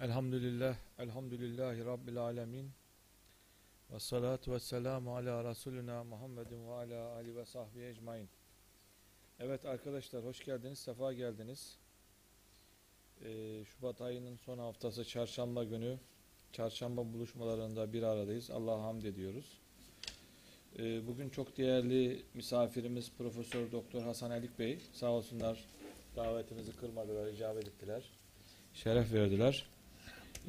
Elhamdülillah, elhamdülillahi Rabbil alemin. Ve salatu ve selamu ala Resulina Muhammedin ve ala Ali ve sahbihi ecmain. Evet arkadaşlar hoş geldiniz, sefa geldiniz. Ee, Şubat ayının son haftası çarşamba günü. Çarşamba buluşmalarında bir aradayız. Allah'a hamd ediyoruz. Ee, bugün çok değerli misafirimiz Profesör Doktor Hasan Elik Bey. Sağ olsunlar davetimizi kırmadılar, icabet ettiler. Şeref verdiler.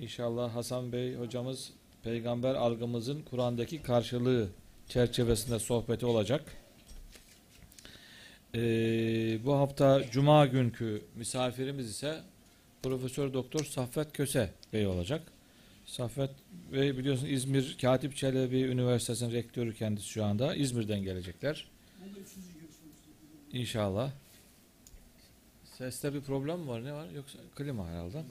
İnşallah Hasan Bey hocamız peygamber algımızın Kur'an'daki karşılığı çerçevesinde sohbeti olacak. Ee, bu hafta Cuma günkü misafirimiz ise Profesör Doktor Saffet Köse Bey olacak. Saffet Bey biliyorsunuz İzmir Katip Çelebi Üniversitesi'nin rektörü kendisi şu anda. İzmir'den gelecekler. İnşallah. Seste bir problem mi var? Ne var? Yoksa klima herhalde.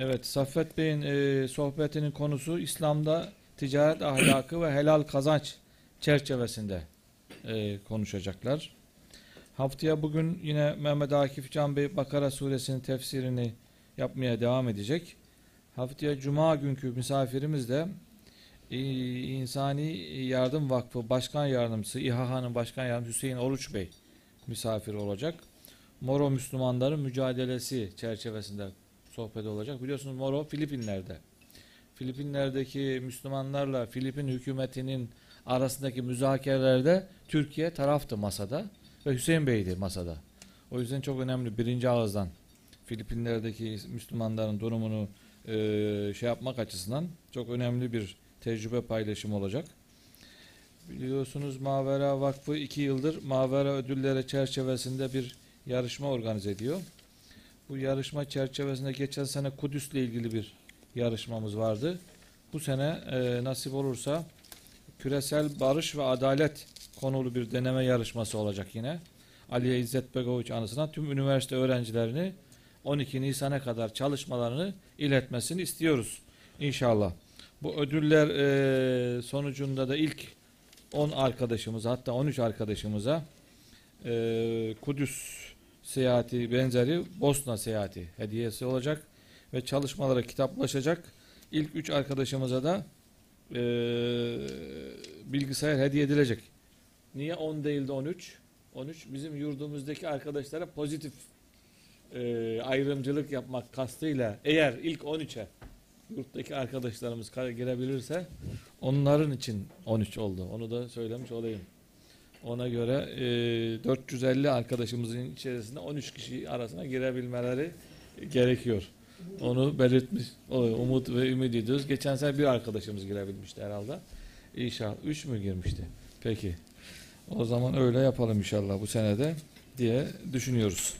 Evet, Saffet Bey'in e, sohbetinin konusu İslam'da ticaret ahlakı ve helal kazanç çerçevesinde e, konuşacaklar. Haftaya bugün yine Mehmet Akif Can Bey Bakara suresinin tefsirini yapmaya devam edecek. Haftaya Cuma günkü misafirimiz de e, İnsani Yardım Vakfı Başkan Yardımcısı İHA'nın Başkan Yardımcısı Hüseyin Oruç Bey misafir olacak. Moro Müslümanların mücadelesi çerçevesinde sohbet olacak. Biliyorsunuz Moro Filipinler'de. Filipinler'deki Müslümanlarla Filipin hükümetinin arasındaki müzakerelerde Türkiye taraftı masada ve Hüseyin Bey'di masada. O yüzden çok önemli birinci ağızdan Filipinler'deki Müslümanların durumunu e, şey yapmak açısından çok önemli bir tecrübe paylaşımı olacak. Biliyorsunuz Mavera Vakfı iki yıldır Mavera ödülleri çerçevesinde bir yarışma organize ediyor. Bu yarışma çerçevesinde geçen sene Kudüs'le ilgili bir yarışmamız vardı. Bu sene e, nasip olursa küresel barış ve adalet konulu bir deneme yarışması olacak yine. Aliye İzzet Begoviç anısına tüm üniversite öğrencilerini 12 Nisan'a kadar çalışmalarını iletmesini istiyoruz. İnşallah. Bu ödüller e, sonucunda da ilk 10 arkadaşımız hatta 13 arkadaşımıza e, Kudüs seyahati benzeri Bosna seyahati hediyesi olacak ve çalışmalara kitaplaşacak. İlk üç arkadaşımıza da e, bilgisayar hediye edilecek. Niye 10 değil de 13? 13 bizim yurdumuzdaki arkadaşlara pozitif e, ayrımcılık yapmak kastıyla eğer ilk 13'e yurttaki arkadaşlarımız girebilirse onların için 13 oldu. Onu da söylemiş olayım. Ona göre e, 450 arkadaşımızın içerisinde 13 kişi arasına girebilmeleri gerekiyor. Onu belirtmiş. Umut ve ümit ediyoruz. Geçen sene bir arkadaşımız girebilmişti herhalde. İnşallah. 3 mü girmişti? Peki. O zaman öyle yapalım inşallah bu senede diye düşünüyoruz.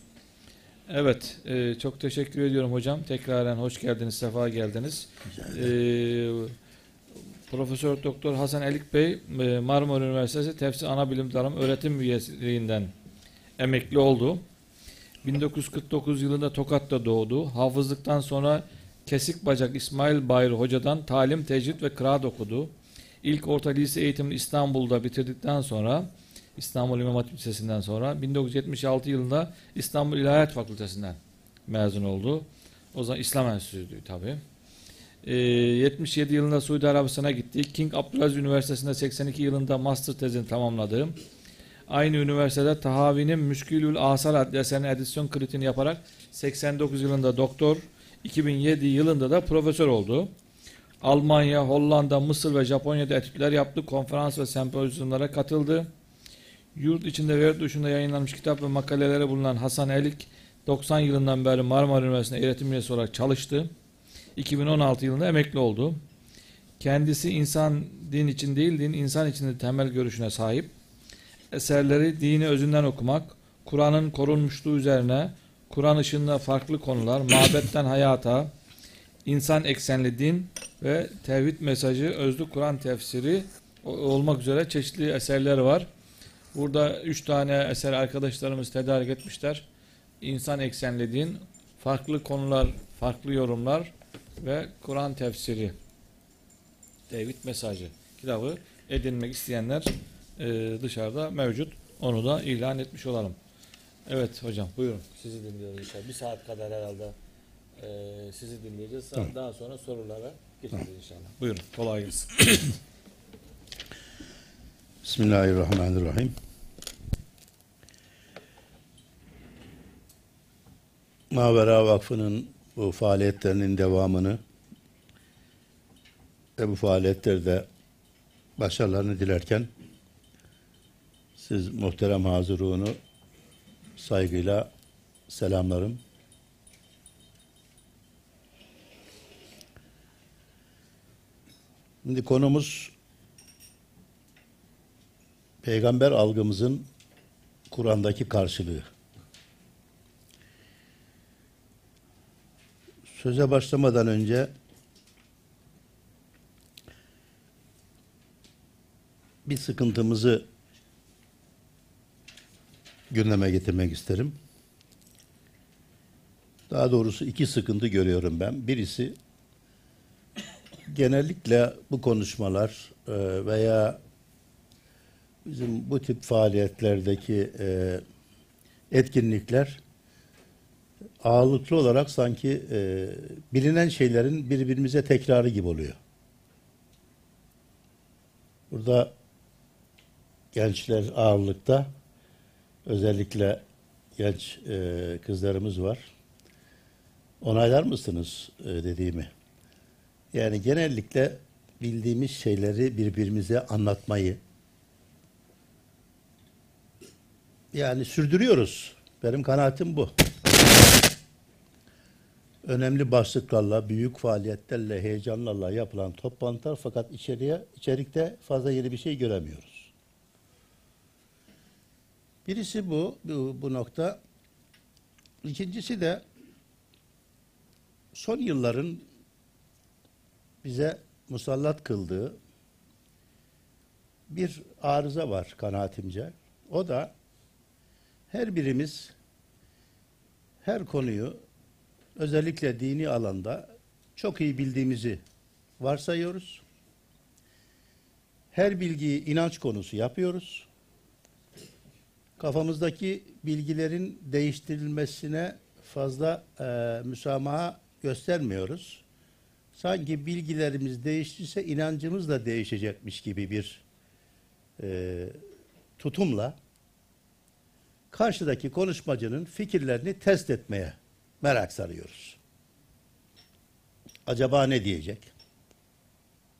Evet. E, çok teşekkür ediyorum hocam. Tekraren hoş geldiniz. Sefa geldiniz. Eee Profesör Doktor Hasan Elik Bey e, Marmara Üniversitesi Tefsir Anabilim Dalım Öğretim Üyeliğinden emekli oldu. 1949 yılında Tokat'ta doğdu. Hafızlıktan sonra Kesik Bacak İsmail Bayır Hoca'dan talim, tecvid ve kıraat okudu. İlk orta lise eğitimini İstanbul'da bitirdikten sonra İstanbul İmam Hatip Lisesi'nden sonra 1976 yılında İstanbul İlahiyat Fakültesinden mezun oldu. O zaman İslam Enstitüsü'ydü tabii. 77 yılında Suudi Arabistan'a gitti. King Abdülaziz Üniversitesi'nde 82 yılında master tezini tamamladı. Aynı üniversitede Tahavi'nin Müşkülül Asar adlı eserinin edisyon kritini yaparak 89 yılında doktor, 2007 yılında da profesör oldu. Almanya, Hollanda, Mısır ve Japonya'da etütler yaptı. Konferans ve sempozyumlara katıldı. Yurt içinde ve yurt dışında yayınlanmış kitap ve makalelere bulunan Hasan Elik 90 yılından beri Marmara Üniversitesi'nde öğretim üyesi olarak çalıştı. 2016 yılında emekli oldu. Kendisi insan din için değil, din insan için de temel görüşüne sahip. Eserleri dini özünden okumak, Kur'an'ın korunmuşluğu üzerine, Kur'an ışığında farklı konular, mabetten hayata, insan eksenli din ve tevhid mesajı, özlü Kur'an tefsiri olmak üzere çeşitli eserler var. Burada üç tane eser arkadaşlarımız tedarik etmişler. İnsan eksenli din, farklı konular, farklı yorumlar, ve Kur'an tefsiri David mesajı kitabı edinmek isteyenler e, dışarıda mevcut. Onu da ilan etmiş olalım. Evet hocam buyurun. Sizi dinliyoruz inşallah. Bir saat kadar herhalde Ee, sizi dinleyeceğiz. Tamam. Daha sonra sorulara geçeceğiz inşallah. Buyurun. Kolay gelsin. Bismillahirrahmanirrahim. Mavera Vakfı'nın bu faaliyetlerinin devamını ve bu faaliyetlerde başarılarını dilerken siz muhterem hazırunu saygıyla selamlarım. Şimdi konumuz peygamber algımızın Kur'an'daki karşılığı. Söze başlamadan önce bir sıkıntımızı gündeme getirmek isterim. Daha doğrusu iki sıkıntı görüyorum ben. Birisi genellikle bu konuşmalar e, veya bizim bu tip faaliyetlerdeki e, etkinlikler ağırlıklı olarak sanki e, bilinen şeylerin birbirimize tekrarı gibi oluyor. Burada gençler ağırlıkta özellikle genç e, kızlarımız var. Onaylar mısınız e, dediğimi? Yani genellikle bildiğimiz şeyleri birbirimize anlatmayı, yani sürdürüyoruz. Benim kanaatim bu. Önemli başlıklarla, büyük faaliyetlerle, heyecanlarla yapılan toplantılar fakat içeriye, içerikte fazla yeni bir şey göremiyoruz. Birisi bu, bu, bu nokta. İkincisi de son yılların bize musallat kıldığı bir arıza var kanaatimce. O da her birimiz her konuyu özellikle dini alanda çok iyi bildiğimizi varsayıyoruz. Her bilgiyi inanç konusu yapıyoruz. Kafamızdaki bilgilerin değiştirilmesine fazla e, müsamaha göstermiyoruz. Sanki bilgilerimiz değişirse inancımız da değişecekmiş gibi bir e, tutumla karşıdaki konuşmacının fikirlerini test etmeye merak sarıyoruz. Acaba ne diyecek?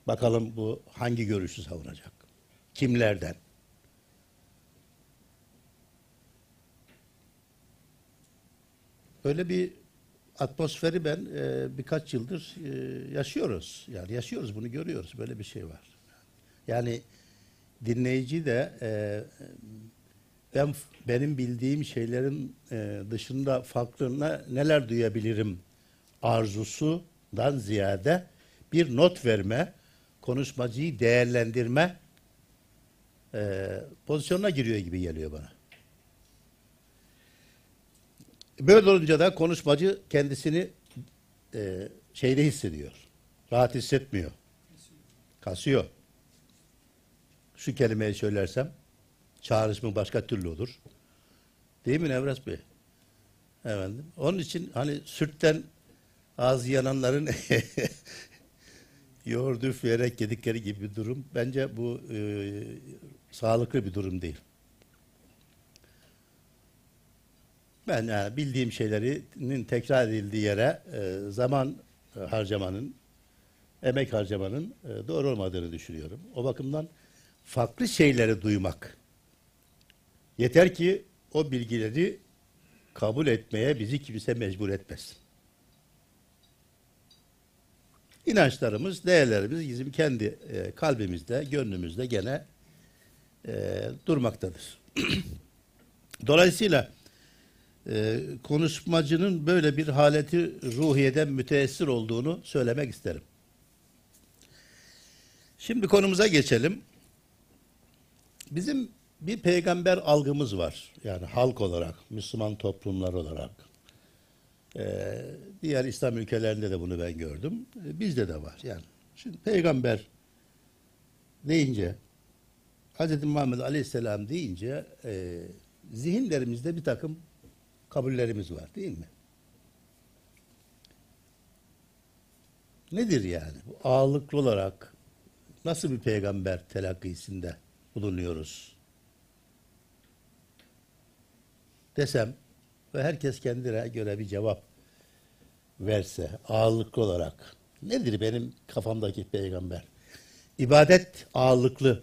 Bakalım bu hangi görüşü savunacak? Kimlerden? Böyle bir atmosferi ben e, birkaç yıldır e, yaşıyoruz. Yani yaşıyoruz bunu görüyoruz. Böyle bir şey var. Yani dinleyici de e, ben benim bildiğim şeylerin e, dışında farklı ne- neler duyabilirim arzusundan ziyade bir not verme, konuşmacıyı değerlendirme e, pozisyonuna giriyor gibi geliyor bana. Böyle olunca da konuşmacı kendisini e, şeyde hissediyor. Rahat hissetmiyor. Kasıyor. Şu kelimeyi söylersem çağrışımı başka türlü olur. Değil mi Nevras Bey? Efendim. Onun için hani sürtten ağzı yananların yoğurdu üfleyerek yedikleri gibi bir durum. Bence bu e, sağlıklı bir durum değil. Ben yani bildiğim şeylerin tekrar edildiği yere e, zaman harcamanın, emek harcamanın e, doğru olmadığını düşünüyorum. O bakımdan farklı şeyleri duymak. Yeter ki o bilgileri kabul etmeye bizi kimse mecbur etmesin. İnançlarımız, değerlerimiz bizim kendi e, kalbimizde, gönlümüzde gene e, durmaktadır. Dolayısıyla e, konuşmacının böyle bir haleti ruhiyeden müteessir olduğunu söylemek isterim. Şimdi konumuza geçelim. Bizim bir peygamber algımız var. Yani halk olarak, Müslüman toplumlar olarak. Ee, diğer İslam ülkelerinde de bunu ben gördüm. Ee, bizde de var. Yani şimdi peygamber deyince Hz. Muhammed Aleyhisselam deyince e, zihinlerimizde bir takım kabullerimiz var değil mi? nedir yani? Bu Ağırlıklı olarak nasıl bir peygamber telakkisinde bulunuyoruz? Desem ve herkes kendine göre bir cevap verse ağırlıklı olarak nedir benim kafamdaki peygamber? İbadet ağırlıklı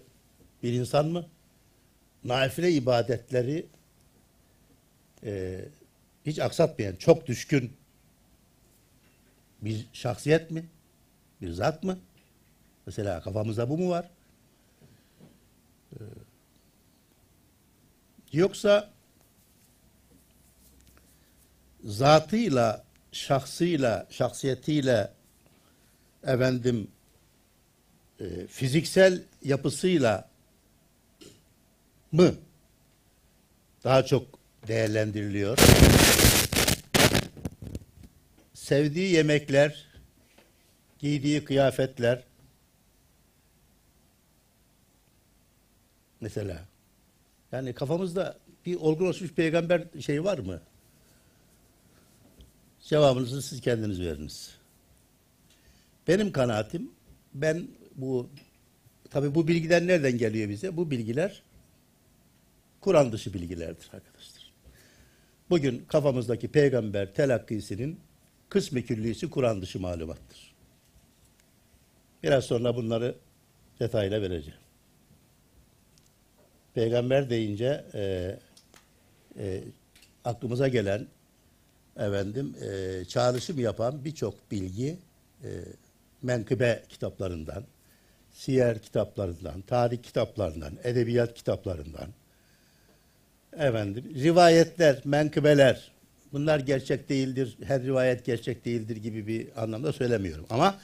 bir insan mı? Nafile ibadetleri e, hiç aksatmayan, çok düşkün bir şahsiyet mi? Bir zat mı? Mesela kafamızda bu mu var? Ee, yoksa zatıyla, şahsıyla, şahsiyetiyle efendim e, fiziksel yapısıyla mı daha çok değerlendiriliyor? Sevdiği yemekler, giydiği kıyafetler mesela yani kafamızda bir olgunlaşmış peygamber şey var mı? Cevabınızı siz kendiniz veriniz. Benim kanaatim ben bu tabi bu bilgiler nereden geliyor bize? Bu bilgiler Kur'an dışı bilgilerdir arkadaşlar. Bugün kafamızdaki peygamber telakkisinin kısmi küllisi Kur'an dışı malumattır. Biraz sonra bunları detayla vereceğim. Peygamber deyince e, e, aklımıza gelen efendim e, çağrışım yapan birçok bilgi e, menkıbe kitaplarından, siyer kitaplarından, tarih kitaplarından, edebiyat kitaplarından, efendim rivayetler, menkıbeler bunlar gerçek değildir, her rivayet gerçek değildir gibi bir anlamda söylemiyorum. Ama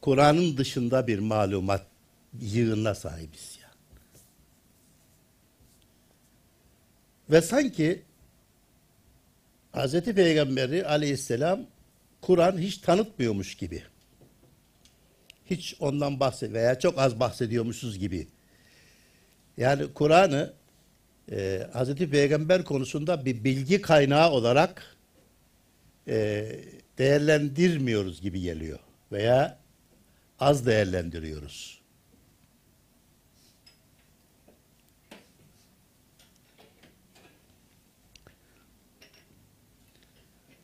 Kur'an'ın dışında bir malumat yığınına sahibiz ya. Ve sanki Hz. Peygamberi aleyhisselam Kur'an hiç tanıtmıyormuş gibi. Hiç ondan bahset veya çok az bahsediyormuşuz gibi. Yani Kur'an'ı e, Hz. Peygamber konusunda bir bilgi kaynağı olarak e, değerlendirmiyoruz gibi geliyor. Veya az değerlendiriyoruz.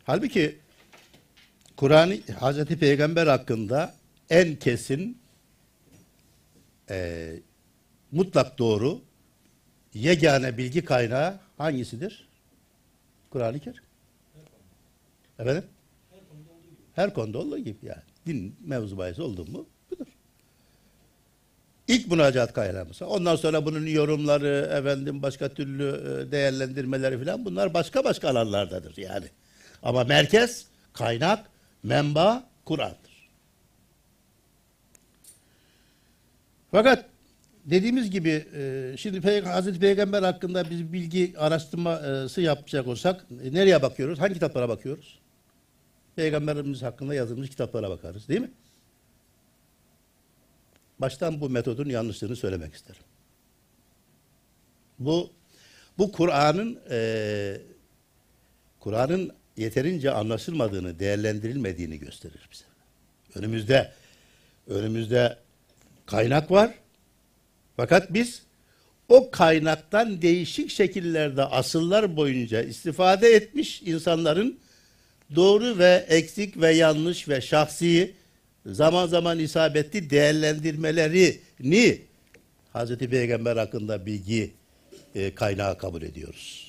Halbuki Kur'an Hazreti Peygamber hakkında en kesin e, mutlak doğru yegane bilgi kaynağı hangisidir? Kur'an-ı Kerim. Efendim? Her konuda olduğu gibi yani. Din mevzu bahis oldu mu budur. İlk müracaat kaynağımız. Ondan sonra bunun yorumları, efendim başka türlü e, değerlendirmeleri falan bunlar başka başka alanlardadır yani. Ama merkez, kaynak, menba Kur'an'dır. Fakat dediğimiz gibi e, şimdi Hazreti Peygamber hakkında biz bilgi araştırması yapacak olsak e, nereye bakıyoruz? Hangi kitaplara bakıyoruz? Peygamberimiz hakkında yazılmış kitaplara bakarız değil mi? Baştan bu metodun yanlışlığını söylemek isterim. Bu bu Kur'an'ın e, Kur'an'ın yeterince anlaşılmadığını, değerlendirilmediğini gösterir bize. Önümüzde önümüzde kaynak var. Fakat biz o kaynaktan değişik şekillerde asıllar boyunca istifade etmiş insanların doğru ve eksik ve yanlış ve şahsi zaman zaman isabetli değerlendirmelerini Hz. Peygamber hakkında bilgi e, kaynağı kabul ediyoruz.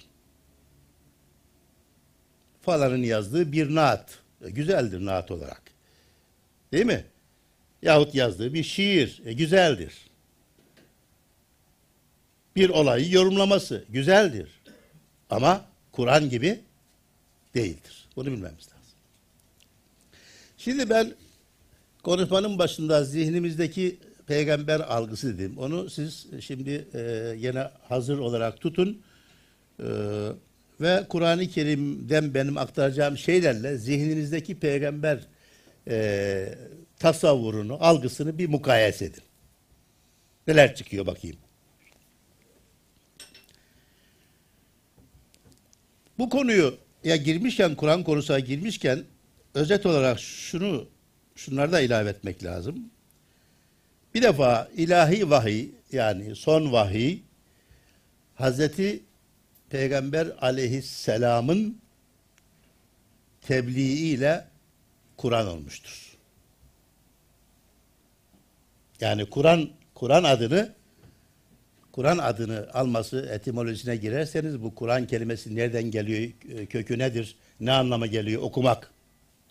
Falanın yazdığı bir naat. E, güzeldir naat olarak. Değil mi? Yahut yazdığı bir şiir. E, güzeldir. Bir olayı yorumlaması. Güzeldir. Ama Kur'an gibi değildir. Bunu bilmemiz lazım. Şimdi ben konuşmanın başında zihnimizdeki peygamber algısı dedim. Onu siz şimdi e, yine hazır olarak tutun. E, ve Kur'an-ı Kerim'den benim aktaracağım şeylerle zihninizdeki peygamber e, tasavvurunu, algısını bir mukayese edin. Neler çıkıyor bakayım. Bu konuyu ya girmişken Kur'an konusuna girmişken özet olarak şunu şunları da ilave etmek lazım. Bir defa ilahi vahiy yani son vahiy Hazreti Peygamber aleyhisselamın tebliğiyle Kur'an olmuştur. Yani Kur'an Kur'an adını Kur'an adını alması etimolojisine girerseniz bu Kur'an kelimesi nereden geliyor, kökü nedir, ne anlama geliyor? Okumak.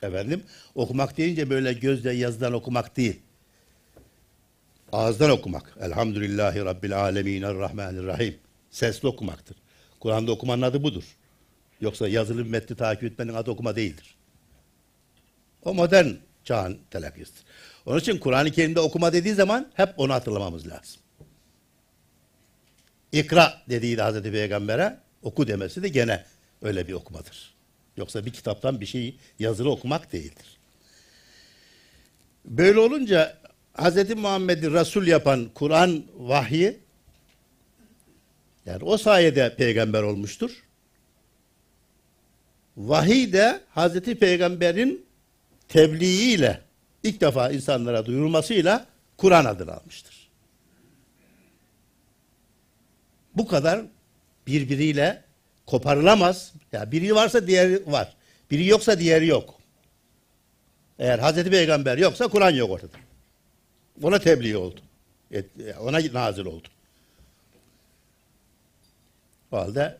Efendim, okumak deyince böyle gözle yazıdan okumak değil. Ağızdan okumak. Elhamdülillahi Rabbil alemin Errahmanirrahim. Sesli okumaktır. Kur'an'da okumanın adı budur. Yoksa yazılı bir metni takip etmenin adı okuma değildir. O modern çağın telakkisidir. Onun için Kur'an-ı Kerim'de okuma dediği zaman hep onu hatırlamamız lazım. İkra dediği de Hazreti Peygamber'e oku demesi de gene öyle bir okumadır. Yoksa bir kitaptan bir şeyi yazılı okumak değildir. Böyle olunca Hazreti Muhammed'i Resul yapan Kur'an vahyi yani o sayede peygamber olmuştur. Vahiy de Hazreti Peygamber'in tebliğiyle ilk defa insanlara duyurulmasıyla Kur'an adını almıştır. Bu kadar birbiriyle koparılamaz. Ya yani biri varsa diğeri var. Biri yoksa diğeri yok. Eğer Hazreti Peygamber yoksa Kur'an yok ortada. Ona tebliğ oldu. Ona nazil oldu. O halde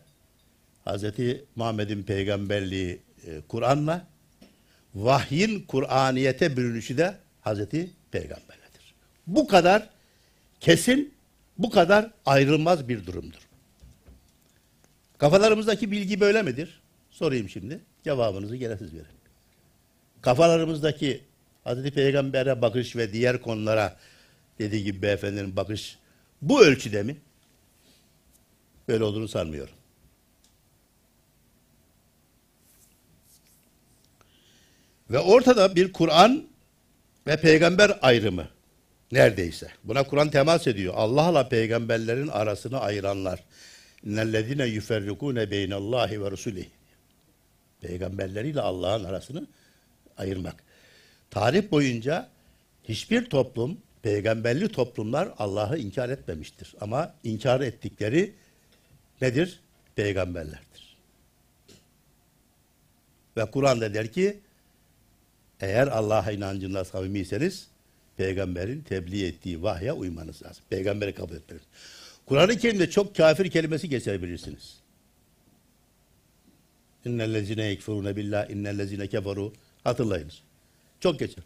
Hazreti Muhammed'in peygamberliği e, Kur'an'la vahyin Kur'aniyete bürünüşü de Hazreti Peygamber'ledir. Bu kadar kesin, bu kadar ayrılmaz bir durumdur. Kafalarımızdaki bilgi böyle midir? Sorayım şimdi. Cevabınızı gene siz verin. Kafalarımızdaki Hazreti Peygamber'e bakış ve diğer konulara dediği gibi beyefendinin bakış bu ölçüde mi? Böyle olduğunu sanmıyorum. Ve ortada bir Kur'an ve peygamber ayrımı neredeyse. Buna Kur'an temas ediyor. Allah'la peygamberlerin arasını ayıranlar. İnnellezine yuferrikune beynallahi ve rusulih. Peygamberleriyle Allah'ın arasını ayırmak. Tarih boyunca hiçbir toplum, peygamberli toplumlar Allah'ı inkar etmemiştir. Ama inkar ettikleri nedir? Peygamberlerdir. Ve Kur'an'da der ki eğer Allah'a inancında samimiyseniz peygamberin tebliğ ettiği vahye uymanız lazım. Peygamberi kabul etmeniz. Kur'an-ı Kerim'de çok kafir kelimesi geçebilirsiniz. İnnellezine yekfurune billah, innellezine keferu. Hatırlayınız. Çok geçer.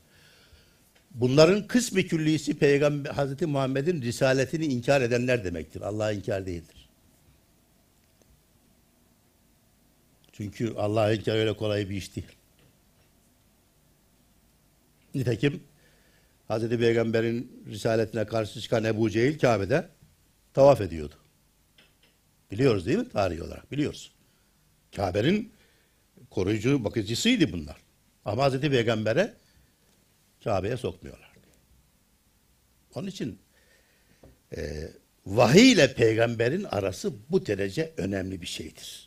Bunların kısmi küllisi Peygamber Hazreti Muhammed'in risaletini inkar edenler demektir. Allah'a inkar değildir. Çünkü Allah'a inkar öyle kolay bir iş değil. Nitekim Hazreti Peygamber'in risaletine karşı çıkan Ebu Cehil Kabe'de tavaf ediyordu. Biliyoruz değil mi tarihi olarak? Biliyoruz. Kabe'nin koruyucu bakıcısıydı bunlar. Ama Hazreti Peygamber'e Kabe'ye sokmuyorlardı. Onun için e, vahiy ile peygamberin arası bu derece önemli bir şeydir.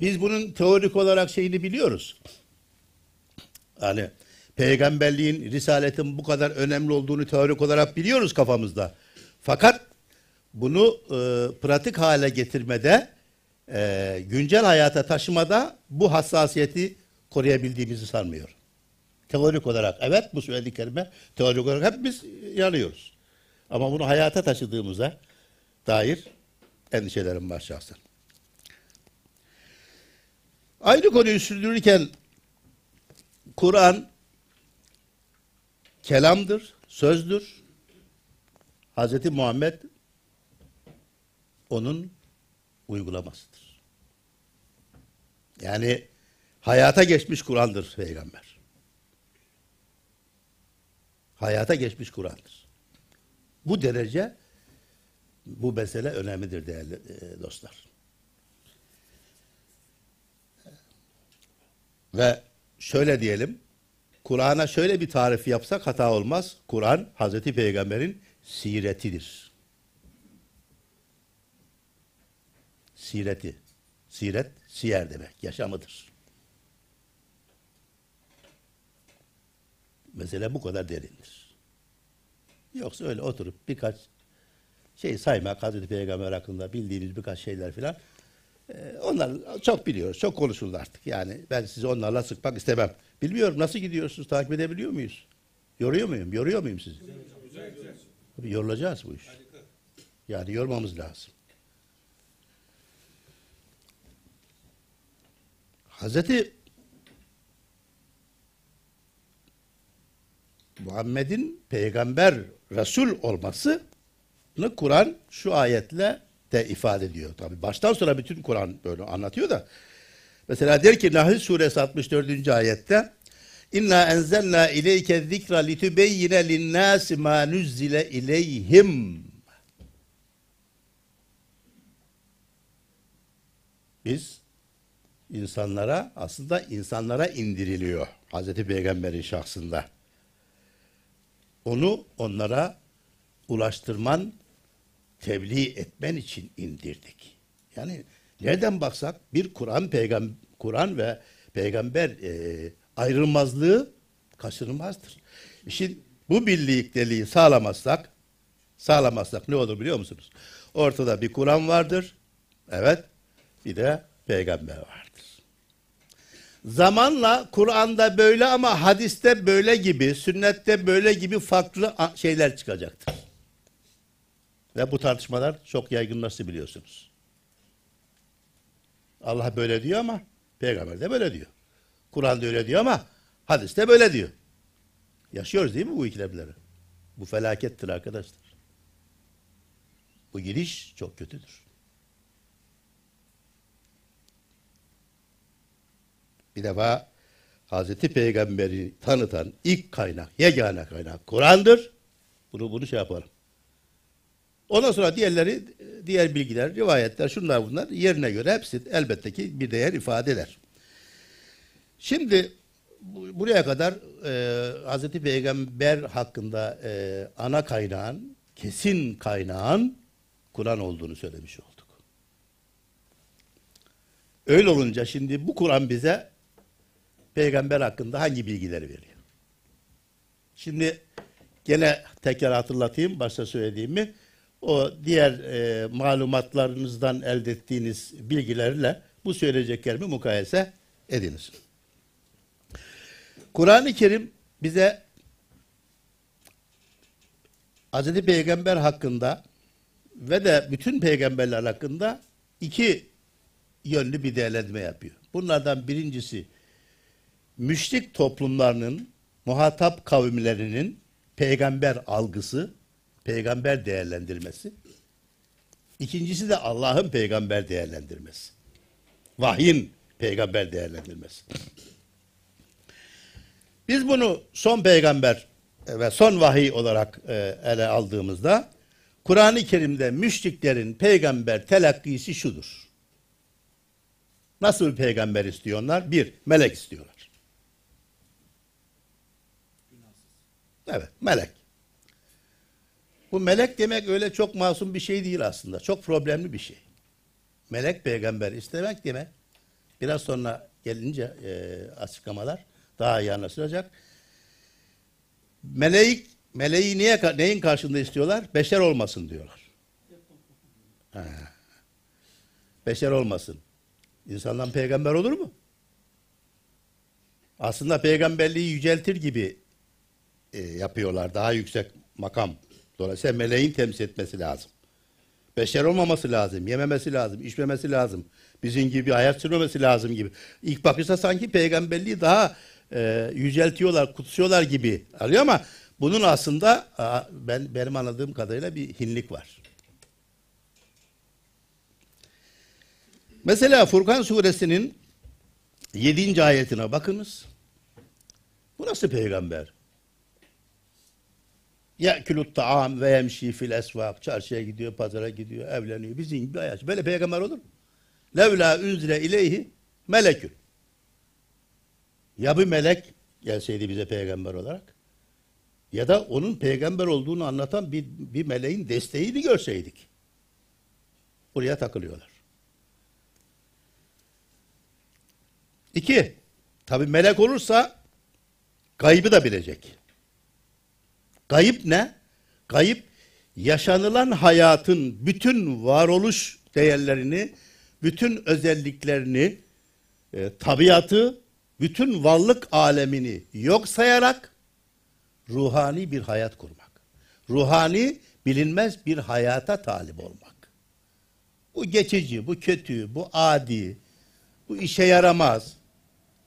Biz bunun teorik olarak şeyini biliyoruz. Yani peygamberliğin, risaletin bu kadar önemli olduğunu teorik olarak biliyoruz kafamızda. Fakat bunu e, pratik hale getirmede, e, güncel hayata taşımada bu hassasiyeti koruyabildiğimizi sanmıyorum. Teorik olarak evet bu söylediklerime teorik olarak hep biz yanıyoruz. Ama bunu hayata taşıdığımıza dair endişelerim var şahsen. Aynı konuyu sürdürürken Kur'an kelamdır, sözdür. Hz. Muhammed onun uygulamasıdır. Yani hayata geçmiş Kur'an'dır peygamber. Hayata geçmiş Kur'an'dır. Bu derece bu mesele önemlidir değerli e, dostlar. Ve şöyle diyelim, Kur'an'a şöyle bir tarif yapsak hata olmaz. Kur'an Hazreti Peygamber'in siretidir. Sireti. Siret, siyer demek. Yaşamıdır. Mesele bu kadar derindir. Yoksa öyle oturup birkaç şey saymak Hazreti Peygamber hakkında bildiğimiz birkaç şeyler filan onlar çok biliyoruz. Çok konuşuldu artık. Yani ben sizi onlarla sıkmak istemem. Bilmiyorum nasıl gidiyorsunuz? Takip edebiliyor muyuz? Yoruyor muyum? Yoruyor muyum sizi? Tabii yorulacağız bu iş. Yani yormamız lazım. Hazreti Muhammed'in peygamber, Resul olmasını Kur'an şu ayetle de ifade ediyor. Tabi baştan sonra bütün Kur'an böyle anlatıyor da. Mesela der ki Nahl suresi 64. ayette İnna enzelna ileyke zikra litübeyyine linnâsi mâ nuzzile ileyhim. Biz insanlara aslında insanlara indiriliyor Hazreti Peygamber'in şahsında. Onu onlara ulaştırman, tebliğ etmen için indirdik. Yani nereden baksak bir Kur'an peygam Kur'an ve peygamber e, ayrılmazlığı kaçınılmazdır. İşin bu birlikteliği sağlamazsak sağlamazsak ne olur biliyor musunuz? Ortada bir Kur'an vardır. Evet. Bir de peygamber vardır. Zamanla Kur'an'da böyle ama hadiste böyle gibi, sünnette böyle gibi farklı şeyler çıkacaktır. Ve bu tartışmalar çok yaygınlaştı biliyorsunuz. Allah böyle diyor ama peygamber de böyle diyor. Kur'an'da öyle diyor ama hadiste böyle diyor. Yaşıyoruz değil mi bu ikilemleri? Bu felakettir arkadaşlar. Bu giriş çok kötüdür. Bir defa Hazreti Peygamber'i tanıtan ilk kaynak, yegane kaynak Kur'an'dır. Bunu bunu şey yapalım. Ondan sonra diğerleri, diğer bilgiler, rivayetler, şunlar bunlar yerine göre hepsi elbette ki bir değer ifade eder. Şimdi bu- buraya kadar e, Hazreti Peygamber hakkında e, ana kaynağın, kesin kaynağın Kur'an olduğunu söylemiş olduk. Öyle olunca şimdi bu Kur'an bize peygamber hakkında hangi bilgileri veriyor? Şimdi gene tekrar hatırlatayım başta söylediğimi. O diğer e, malumatlarınızdan elde ettiğiniz bilgilerle bu söyleyeceklerimi mukayese ediniz. Kur'an-ı Kerim bize Hz. Peygamber hakkında ve de bütün peygamberler hakkında iki yönlü bir değerlendirme yapıyor. Bunlardan birincisi müşrik toplumlarının muhatap kavimlerinin peygamber algısı, peygamber değerlendirmesi. İkincisi de Allah'ın peygamber değerlendirmesi. Vahyin peygamber değerlendirmesi. Biz bunu son peygamber ve son vahiy olarak e, ele aldığımızda Kur'an-ı Kerim'de müşriklerin peygamber telakkisi şudur. Nasıl bir peygamber istiyorlar? Bir, melek istiyorlar. Evet, melek. Bu melek demek öyle çok masum bir şey değil aslında. Çok problemli bir şey. Melek peygamber istemek demek. Biraz sonra gelince e, açıklamalar daha iyi anlaşılacak. Meleği, meleği niye, neyin karşında istiyorlar? Beşer olmasın diyorlar. Beşer olmasın. İnsandan peygamber olur mu? Aslında peygamberliği yüceltir gibi e, yapıyorlar. Daha yüksek makam. Dolayısıyla meleğin temsil etmesi lazım. Beşer olmaması lazım. Yememesi lazım. içmemesi lazım. Bizim gibi hayat sürmemesi lazım gibi. İlk bakışta sanki peygamberliği daha e, yüceltiyorlar, kutsuyorlar gibi alıyor ama bunun aslında ben benim anladığım kadarıyla bir hinlik var. Mesela Furkan suresinin 7. ayetine bakınız. Bu nasıl peygamber? Ye'külü't ta'am ve yemşi fil esvak. Çarşıya gidiyor, pazara gidiyor, evleniyor. Bizim gibi hayat. Böyle peygamber olur mu? Levla unzile ileyhi melekün. Ya bir melek gelseydi bize peygamber olarak ya da onun peygamber olduğunu anlatan bir, bir meleğin desteğini görseydik. Buraya takılıyorlar. İki, tabi melek olursa gaybı da bilecek. Gayip ne? Gayip yaşanılan hayatın bütün varoluş değerlerini, bütün özelliklerini, e, tabiatı, bütün varlık alemini yok sayarak ruhani bir hayat kurmak. Ruhani bilinmez bir hayata talip olmak. Bu geçici, bu kötü, bu adi, bu işe yaramaz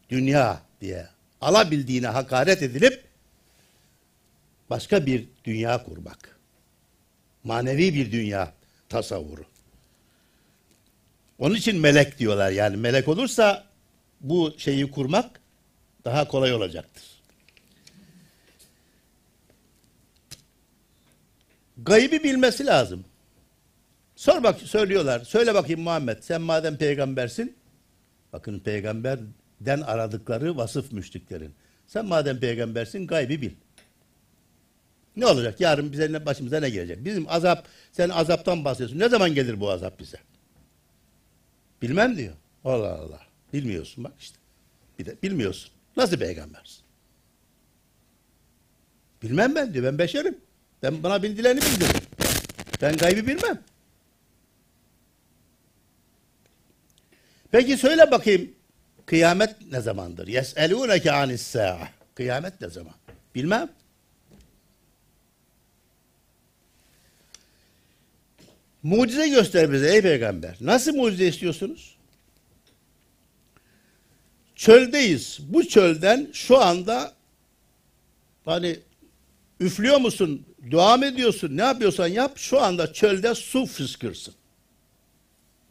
dünya diye alabildiğine hakaret edilip başka bir dünya kurmak. Manevi bir dünya tasavvuru. Onun için melek diyorlar. Yani melek olursa bu şeyi kurmak daha kolay olacaktır. Gaybi bilmesi lazım. Sor bak söylüyorlar. Söyle bakayım Muhammed sen madem peygambersin. Bakın peygamberden aradıkları vasıf müşriklerin. Sen madem peygambersin gaybi bil. Ne olacak? Yarın bize ne, başımıza ne gelecek? Bizim azap, sen azaptan bahsediyorsun. Ne zaman gelir bu azap bize? Bilmem diyor. Allah Allah. Bilmiyorsun bak işte. Bir de bilmiyorsun. Nasıl peygambersin? Bilmem ben diyor. Ben beşerim. Ben bana bildilerini bildiririm. Ben gaybı bilmem. Peki söyle bakayım kıyamet ne zamandır? Yes'elûneke anis sa'a. Kıyamet ne zaman? Bilmem. Mucize göster bize ey peygamber. Nasıl mucize istiyorsunuz? Çöldeyiz. Bu çölden şu anda hani üflüyor musun, dua mı ediyorsun, ne yapıyorsan yap. Şu anda çölde su fışkırsın.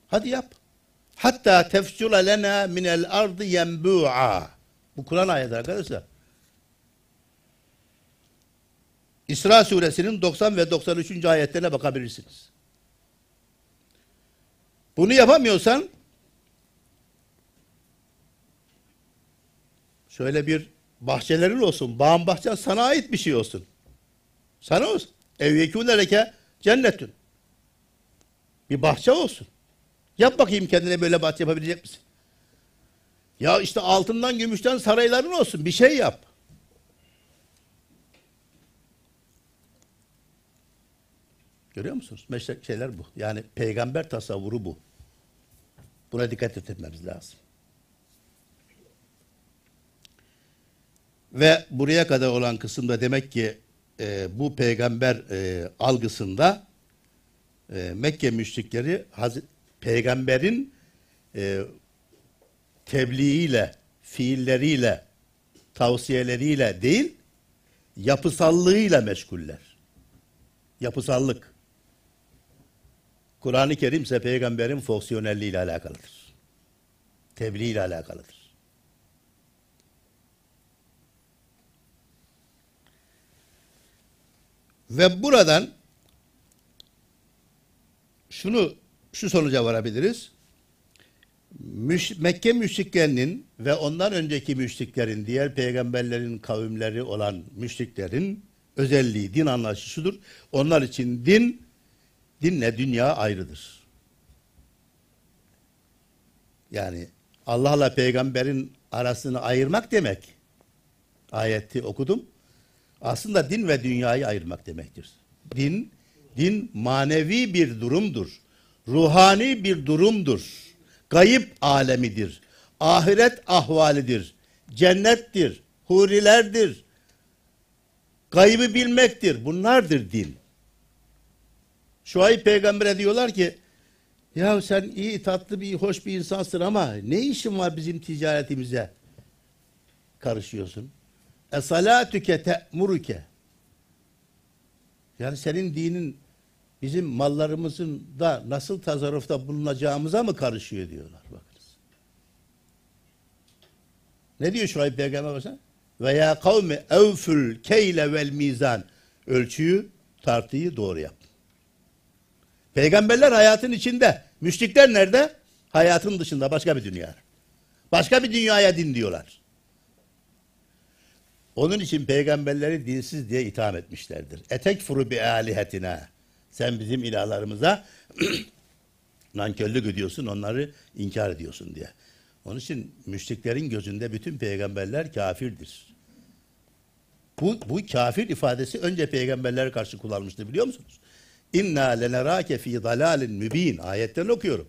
Hadi yap. Hatta tefsula lena minel ardı yenbu'a. Bu Kur'an ayeti arkadaşlar. İsra suresinin 90 ve 93. ayetlerine bakabilirsiniz. Bunu yapamıyorsan şöyle bir bahçelerin olsun. Bağın bahçen sana ait bir şey olsun. Sana olsun. Ev yekûnereke cennetün. Bir bahçe olsun. Yap bakayım kendine böyle bahçe yapabilecek misin? Ya işte altından gümüşten sarayların olsun. Bir şey yap. Görüyor musunuz? Meşrek şeyler bu. Yani peygamber tasavvuru bu. Buna dikkat etmemiz lazım. Ve buraya kadar olan kısımda demek ki e, bu peygamber e, algısında e, Mekke müşrikleri Hazreti peygamberin e, tebliğiyle, fiilleriyle, tavsiyeleriyle değil, yapısallığıyla meşguller. Yapısallık. Kur'an-ı Kerim ise peygamberin fonksiyonelliği ile alakalıdır. Tebliğ ile alakalıdır. Ve buradan şunu şu sonuca varabiliriz. Müş, Mekke müşriklerinin ve ondan önceki müşriklerin, diğer peygamberlerin kavimleri olan müşriklerin özelliği, din anlayışı şudur. Onlar için din, dinle dünya ayrıdır. Yani Allah'la peygamberin arasını ayırmak demek. Ayeti okudum. Aslında din ve dünyayı ayırmak demektir. Din, din manevi bir durumdur ruhani bir durumdur. Gayip alemidir. Ahiret ahvalidir. Cennettir. Hurilerdir. Gaybı bilmektir. Bunlardır din. Şuayb peygambere diyorlar ki ya sen iyi tatlı bir hoş bir insansın ama ne işin var bizim ticaretimize karışıyorsun? Esalatüke te'muruke yani senin dinin bizim mallarımızın da nasıl tasarrufta bulunacağımıza mı karışıyor diyorlar. Bakınız. Ne diyor Şuayb Peygamber mesela? Ve ya kavmi evfül keyle vel mizan. Ölçüyü, tartıyı doğru yap. Peygamberler hayatın içinde. Müşrikler nerede? Hayatın dışında başka bir dünya. Başka bir dünyaya din diyorlar. Onun için peygamberleri dinsiz diye itham etmişlerdir. Etek furu bi alihetina. Sen bizim ilahlarımıza nankörlük ediyorsun, onları inkar ediyorsun diye. Onun için müşriklerin gözünde bütün peygamberler kafirdir. Bu, bu kafir ifadesi önce peygamberlere karşı kullanmıştı biliyor musunuz? İnna lenerake fi dalalin mübin. Ayetten okuyorum.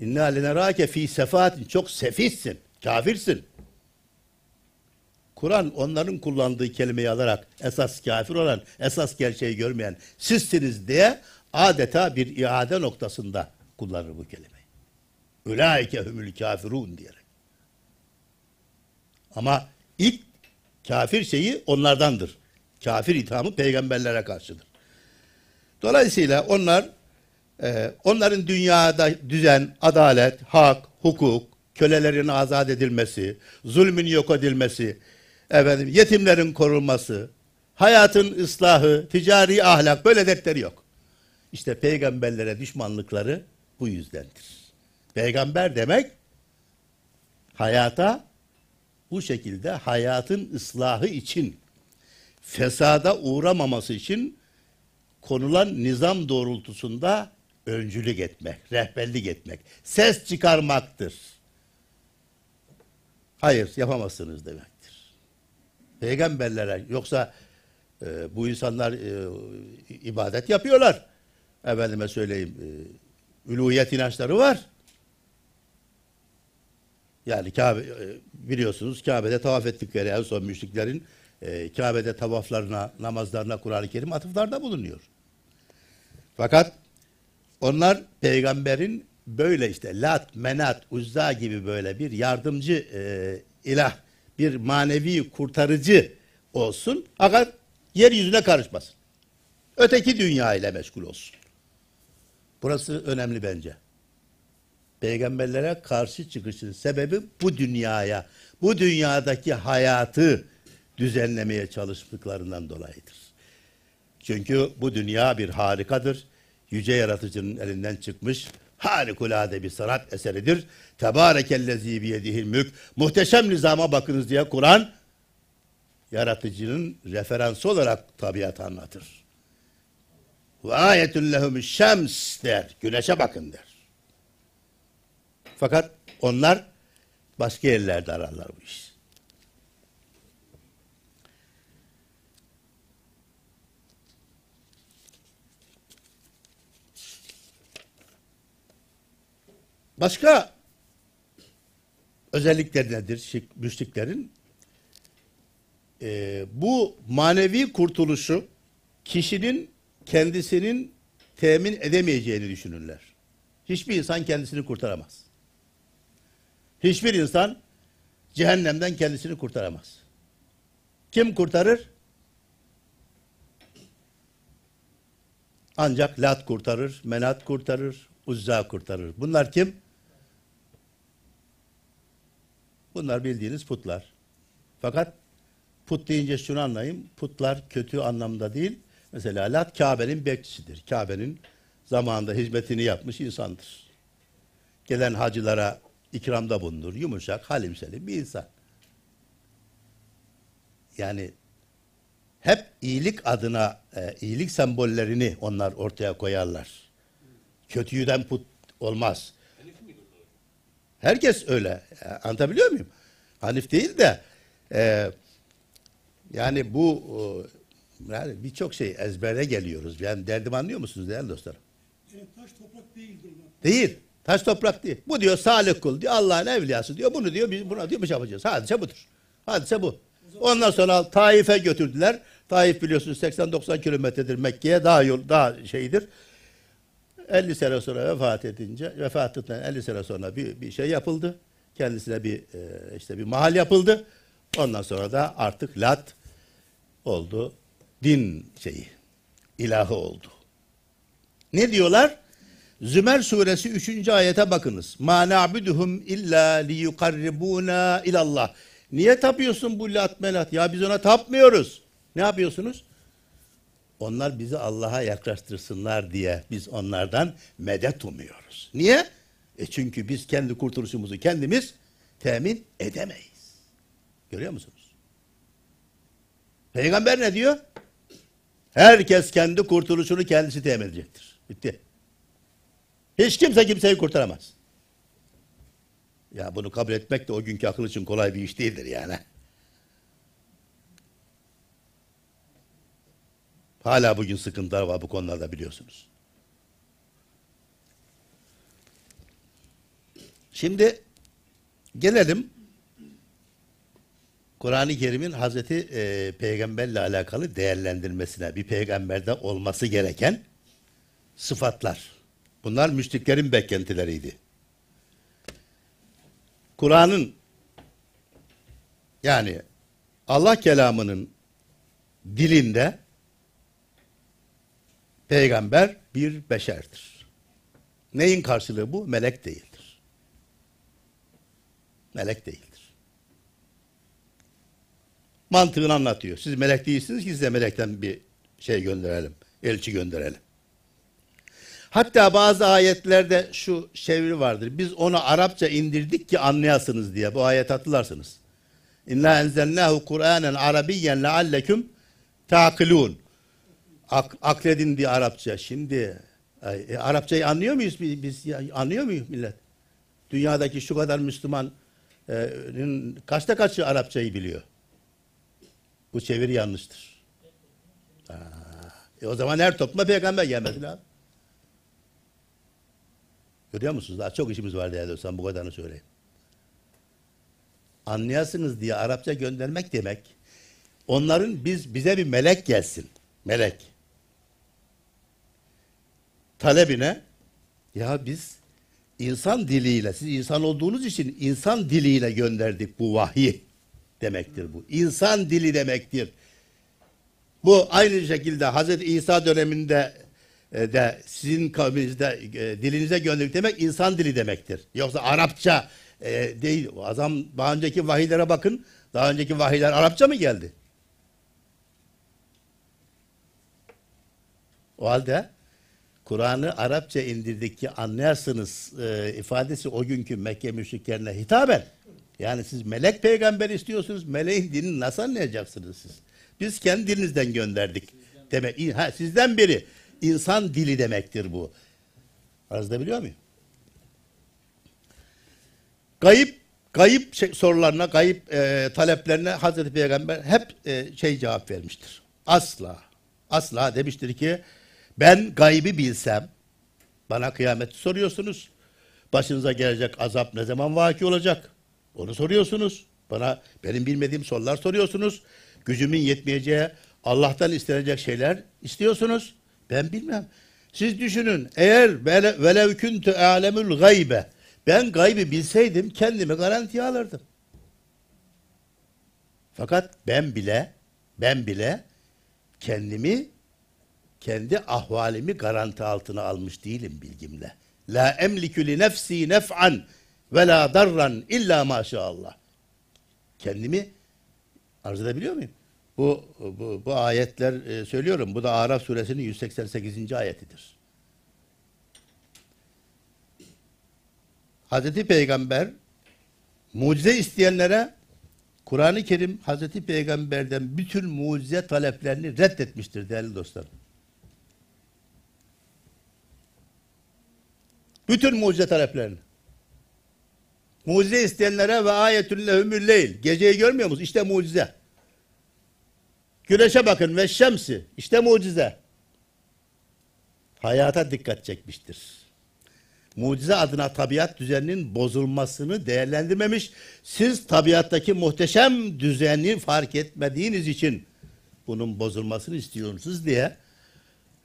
İnna lenerake fi sefatin. Çok sefihsin. Kafirsin. Kur'an onların kullandığı kelimeyi alarak esas kafir olan, esas gerçeği görmeyen sizsiniz diye adeta bir iade noktasında kullanır bu kelimeyi. Ulaike humul kafirun diyerek. Ama ilk kafir şeyi onlardandır. Kafir ithamı peygamberlere karşıdır. Dolayısıyla onlar e, onların dünyada düzen, adalet, hak, hukuk, kölelerin azat edilmesi, zulmün yok edilmesi, efendim yetimlerin korunması, hayatın ıslahı, ticari ahlak böyle dertleri yok. İşte peygamberlere düşmanlıkları bu yüzdendir. Peygamber demek hayata bu şekilde hayatın ıslahı için fesada uğramaması için konulan nizam doğrultusunda öncülük etmek, rehberlik etmek, ses çıkarmaktır. Hayır yapamazsınız demektir. Peygamberlere yoksa e, bu insanlar e, ibadet yapıyorlar. Efendime söyleyeyim e, uluhiyet inançları var. Yani Kabe e, biliyorsunuz Kabe'de tavaf ettikleri en son müşriklerin e, Kabe'de tavaflarına, namazlarına Kur'an-ı Kerim atıflarda bulunuyor. Fakat onlar peygamberin böyle işte Lat, Menat, Uzza gibi böyle bir yardımcı e, ilah, bir manevi kurtarıcı olsun. Fakat yeryüzüne karışmasın. Öteki dünya ile meşgul olsun. Burası önemli bence. Peygamberlere karşı çıkışın sebebi bu dünyaya, bu dünyadaki hayatı düzenlemeye çalıştıklarından dolayıdır. Çünkü bu dünya bir harikadır. Yüce yaratıcının elinden çıkmış harikulade bir sanat eseridir. Tebarekellezi biyedihil mülk. Muhteşem nizama bakınız diye Kur'an yaratıcının referansı olarak tabiatı anlatır. Ve ayetun lehum şems der. Güneşe bakın der. Fakat onlar başka yerlerde ararlar bu işi. Başka özellikleri nedir müşriklerin? Ee, bu manevi kurtuluşu kişinin kendisinin temin edemeyeceğini düşünürler. Hiçbir insan kendisini kurtaramaz. Hiçbir insan cehennemden kendisini kurtaramaz. Kim kurtarır? Ancak Lat kurtarır, Menat kurtarır, Uzza kurtarır. Bunlar kim? Bunlar bildiğiniz putlar. Fakat put deyince şunu anlayın. Putlar kötü anlamda değil. Mesela Lat Kabe'nin bekçisidir. Kabe'nin zamanında hizmetini yapmış insandır. Gelen hacılara ikramda bulunur. Yumuşak, halim selim bir insan. Yani hep iyilik adına e, iyilik sembollerini onlar ortaya koyarlar. Kötüyden put olmaz. Herkes öyle. Anlatabiliyor muyum? Hanif değil de e, yani bu e, yani birçok şey ezbere geliyoruz. Yani derdim anlıyor musunuz değerli dostlarım? Yani taş toprak değildir. Değil. Taş toprak değil. Bu diyor salih kul diyor. Allah'ın evliyası diyor. Bunu diyor biz buna diyor bir şey yapacağız. Hadise budur. Hadise bu. Ondan sonra Taif'e götürdüler. Taif biliyorsunuz 80-90 kilometredir Mekke'ye daha yol daha şeydir. 50 sene sonra vefat edince vefat ettikten 50 sene sonra bir, bir şey yapıldı. Kendisine bir e, işte bir mahal yapıldı. Ondan sonra da artık Lat oldu. Din şeyi. ilahı oldu. Ne diyorlar? Zümer suresi 3. ayete bakınız. Ma na'buduhum illa liyukarribuna ilallah. Niye tapıyorsun bu lat melat? Ya biz ona tapmıyoruz. Ne yapıyorsunuz? Onlar bizi Allah'a yaklaştırsınlar diye biz onlardan medet umuyoruz. Niye? E çünkü biz kendi kurtuluşumuzu kendimiz temin edemeyiz. Görüyor musunuz? Peygamber ne diyor? Herkes kendi kurtuluşunu kendisi temin edecektir. Bitti. Hiç kimse kimseyi kurtaramaz. Ya bunu kabul etmek de o günkü akıl için kolay bir iş değildir yani. Hala bugün sıkıntılar var bu konularda biliyorsunuz. Şimdi gelelim Kur'an-ı Kerim'in Hazreti e, Peygamberle alakalı değerlendirmesine, bir peygamberde olması gereken sıfatlar. Bunlar müşriklerin beklentileriydi. Kur'an'ın yani Allah kelamının dilinde peygamber bir beşerdir. Neyin karşılığı bu? Melek değildir. Melek değildir. Mantığını anlatıyor. Siz melek değilsiniz ki size melekten bir şey gönderelim. Elçi gönderelim. Hatta bazı ayetlerde şu çeviri vardır. Biz onu Arapça indirdik ki anlayasınız diye. Bu ayet hatırlarsınız. İnna enzelnahu Kur'anen Arabiyyen lealleküm ta'kilun. Ak, akledin diye Arapça. Şimdi e, Arapçayı anlıyor muyuz biz? biz ya, anlıyor muyuz millet? Dünyadaki şu kadar Müslüman e, kaçta kaçı Arapçayı biliyor? Bu çeviri yanlıştır. Ha. E o zaman her topluma peygamber gelmesi lazım. Görüyor musunuz? Daha çok işimiz var değerli dostum. Bu kadarını söyleyeyim. Anlayasınız diye Arapça göndermek demek onların biz bize bir melek gelsin. Melek. Talebine ya biz insan diliyle siz insan olduğunuz için insan diliyle gönderdik bu vahyi demektir bu. İnsan dili demektir. Bu aynı şekilde Hazreti İsa döneminde e, de sizin kavminizde e, dilinize gönderdik demek insan dili demektir. Yoksa Arapça e, değil. Adam daha önceki vahiylere bakın. Daha önceki vahiyler Arapça mı geldi? O halde Kur'an'ı Arapça indirdik ki anlayarsınız e, ifadesi o günkü Mekke müşriklerine hitaben. Yani siz melek peygamber istiyorsunuz. Meleğin dilini nasıl anlayacaksınız siz? Biz kendi dilinizden gönderdik. Demek ha, sizden biri insan dili demektir bu. Arızda biliyor muyum? Kayıp kayıp şey, sorularına, kayıp e, taleplerine Hazreti Peygamber hep e, şey cevap vermiştir. Asla, asla demiştir ki ben gaybı bilsem, bana kıyameti soruyorsunuz. Başınıza gelecek azap ne zaman vaki olacak? Onu soruyorsunuz. Bana benim bilmediğim sorular soruyorsunuz. Gücümün yetmeyeceği Allah'tan istenecek şeyler istiyorsunuz. Ben bilmem. Siz düşünün eğer velev kuntu alemül gaybe ben gaybı bilseydim kendimi garantiye alırdım. Fakat ben bile ben bile kendimi kendi ahvalimi garanti altına almış değilim bilgimle. La emliku li nefsi nef'an ve la darran illa maşallah. Kendimi arz edebiliyor muyum? Bu, bu, bu ayetler e, söylüyorum. Bu da Araf suresinin 188. ayetidir. Hazreti Peygamber mucize isteyenlere Kur'an-ı Kerim Hazreti Peygamber'den bütün mucize taleplerini reddetmiştir değerli dostlarım. Bütün mucize taleplerini. Mucize isteyenlere ve ayetün lehumül leyl. Geceyi görmüyor musunuz? İşte mucize. Güneşe bakın ve şemsi. İşte mucize. Hayata dikkat çekmiştir. Mucize adına tabiat düzeninin bozulmasını değerlendirmemiş. Siz tabiattaki muhteşem düzeni fark etmediğiniz için bunun bozulmasını istiyorsunuz diye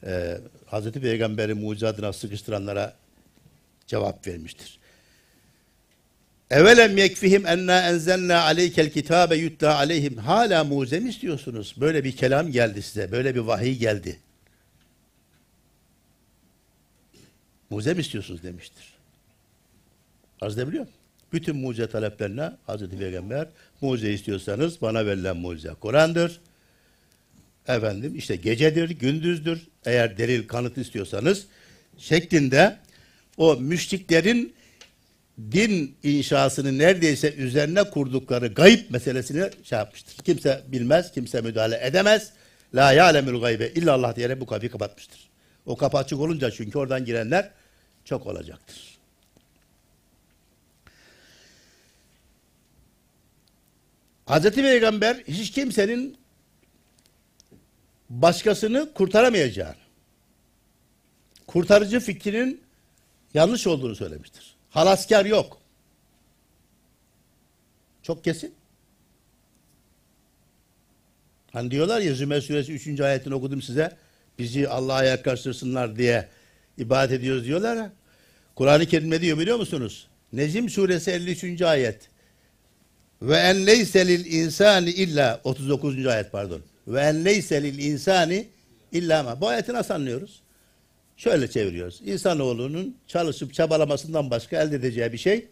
e, Hazreti Peygamber'i mucize adına sıkıştıranlara cevap vermiştir. Evelem yekfihim enna enzelna aleykel kitabe yutla aleyhim. Hala mucize mi istiyorsunuz? Böyle bir kelam geldi size. Böyle bir vahiy geldi. Mucize mi istiyorsunuz demiştir. Arz edebiliyor muyum? Bütün mucize taleplerine Hazreti Peygamber mucize istiyorsanız bana verilen mucize Kur'an'dır. Efendim işte gecedir, gündüzdür. Eğer delil kanıt istiyorsanız şeklinde o müşriklerin din inşasını neredeyse üzerine kurdukları gayip meselesini şey yapmıştır. Kimse bilmez, kimse müdahale edemez. La ya'lemül gaybe illallah diyerek bu kapıyı kapatmıştır. O kapı açık olunca çünkü oradan girenler çok olacaktır. Hazreti Peygamber hiç kimsenin başkasını kurtaramayacağını, kurtarıcı fikrinin yanlış olduğunu söylemiştir. Halaskar yok. Çok kesin. Hani diyorlar ya Zümer suresi 3. ayetini okudum size. Bizi Allah'a yaklaştırsınlar diye ibadet ediyoruz diyorlar ya. Kur'an-ı Kerim ne diyor biliyor musunuz? Necim suresi 53. ayet. Ve en leyse lil insani illa 39. ayet pardon. Ve en leyse lil insani illa ma. Bu ayeti nasıl anlıyoruz? Şöyle çeviriyoruz. İnsanoğlunun çalışıp çabalamasından başka elde edeceği bir şey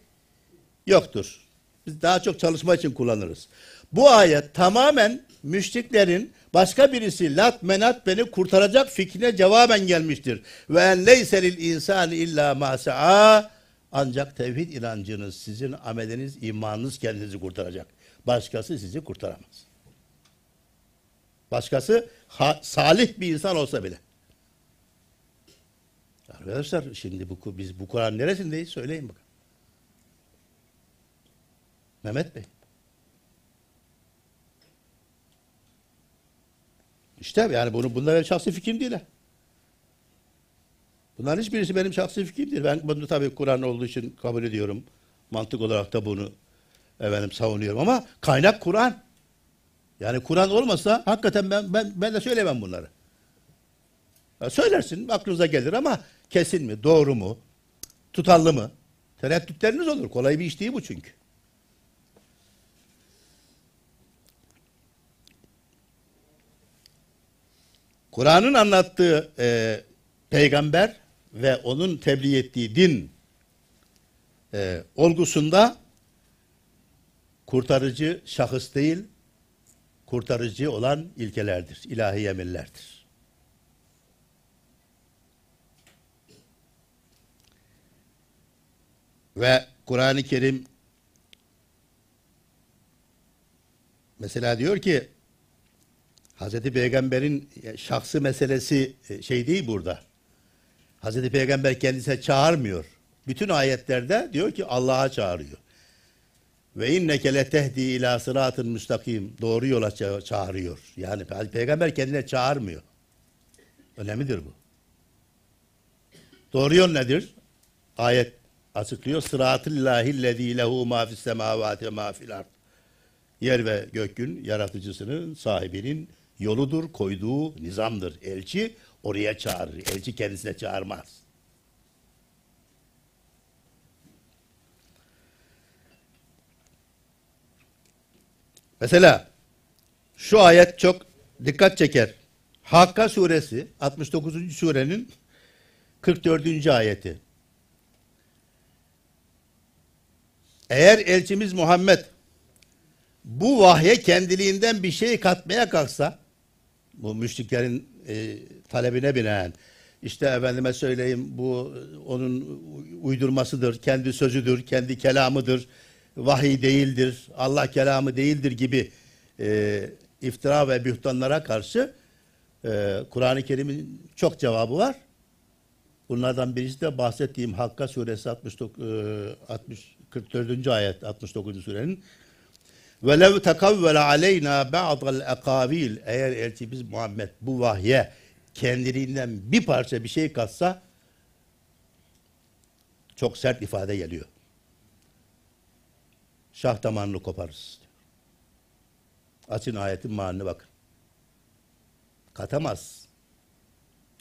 yoktur. Biz daha çok çalışma için kullanırız. Bu ayet tamamen müşriklerin başka birisi lat menat beni kurtaracak fikrine cevaben gelmiştir. Ve en leyse lil insani illa ma sa'a ancak tevhid inancınız, sizin ameliniz, imanınız kendinizi kurtaracak. Başkası sizi kurtaramaz. Başkası ha- salih bir insan olsa bile. Arkadaşlar şimdi bu biz bu Kur'an neresindeyiz söyleyin bakın. Mehmet Bey. İşte yani bunu bunlar benim şahsi fikrim değil. Bunların hiçbirisi benim şahsi fikrim değil. Ben bunu tabii Kur'an olduğu için kabul ediyorum. Mantık olarak da bunu efendim savunuyorum ama kaynak Kur'an. Yani Kur'an olmasa hakikaten ben ben ben de söylemem bunları. Ya söylersin aklınıza gelir ama kesin mi, doğru mu, tutarlı mı? Tereddütleriniz olur. Kolay bir iş değil bu çünkü. Kur'an'ın anlattığı e, peygamber ve onun tebliğ ettiği din e, olgusunda kurtarıcı şahıs değil, kurtarıcı olan ilkelerdir, ilahi emirlerdir. Ve Kur'an-ı Kerim mesela diyor ki Hazreti Peygamber'in şahsı meselesi e, şey değil burada. Hazreti Peygamber kendisine çağırmıyor. Bütün ayetlerde diyor ki Allah'a çağırıyor. Ve inneke letehdi ila sıratın müstakim. Doğru yola ça- çağırıyor. Yani Peygamber kendine çağırmıyor. Önemlidir bu. Doğru yol nedir? Ayet açıklıyor. Sıratillahil lezî lehu ma fis semâvâti ve ma fil ard. Yer ve gökün yaratıcısının, sahibinin yoludur, koyduğu nizamdır. Elçi oraya çağırır. Elçi kendisine çağırmaz. Mesela şu ayet çok dikkat çeker. Hakka suresi 69. surenin 44. ayeti. Eğer elçimiz Muhammed bu vahye kendiliğinden bir şey katmaya kalksa bu müşriklerin e, talebine binaen işte efendime söyleyeyim bu onun uydurmasıdır, kendi sözüdür, kendi kelamıdır, vahiy değildir, Allah kelamı değildir gibi e, iftira ve bühtanlara karşı e, Kur'an-ı Kerim'in çok cevabı var. Bunlardan birisi de bahsettiğim Hakka suresi 69, e, 60, 44. ayet 69. surenin ve lev tekavvele aleyna ba'dal ekavil eğer elçimiz Muhammed bu vahye kendiliğinden bir parça bir şey katsa çok sert ifade geliyor. Şah damarını koparırız. Açın ayetin manine bakın. Katamaz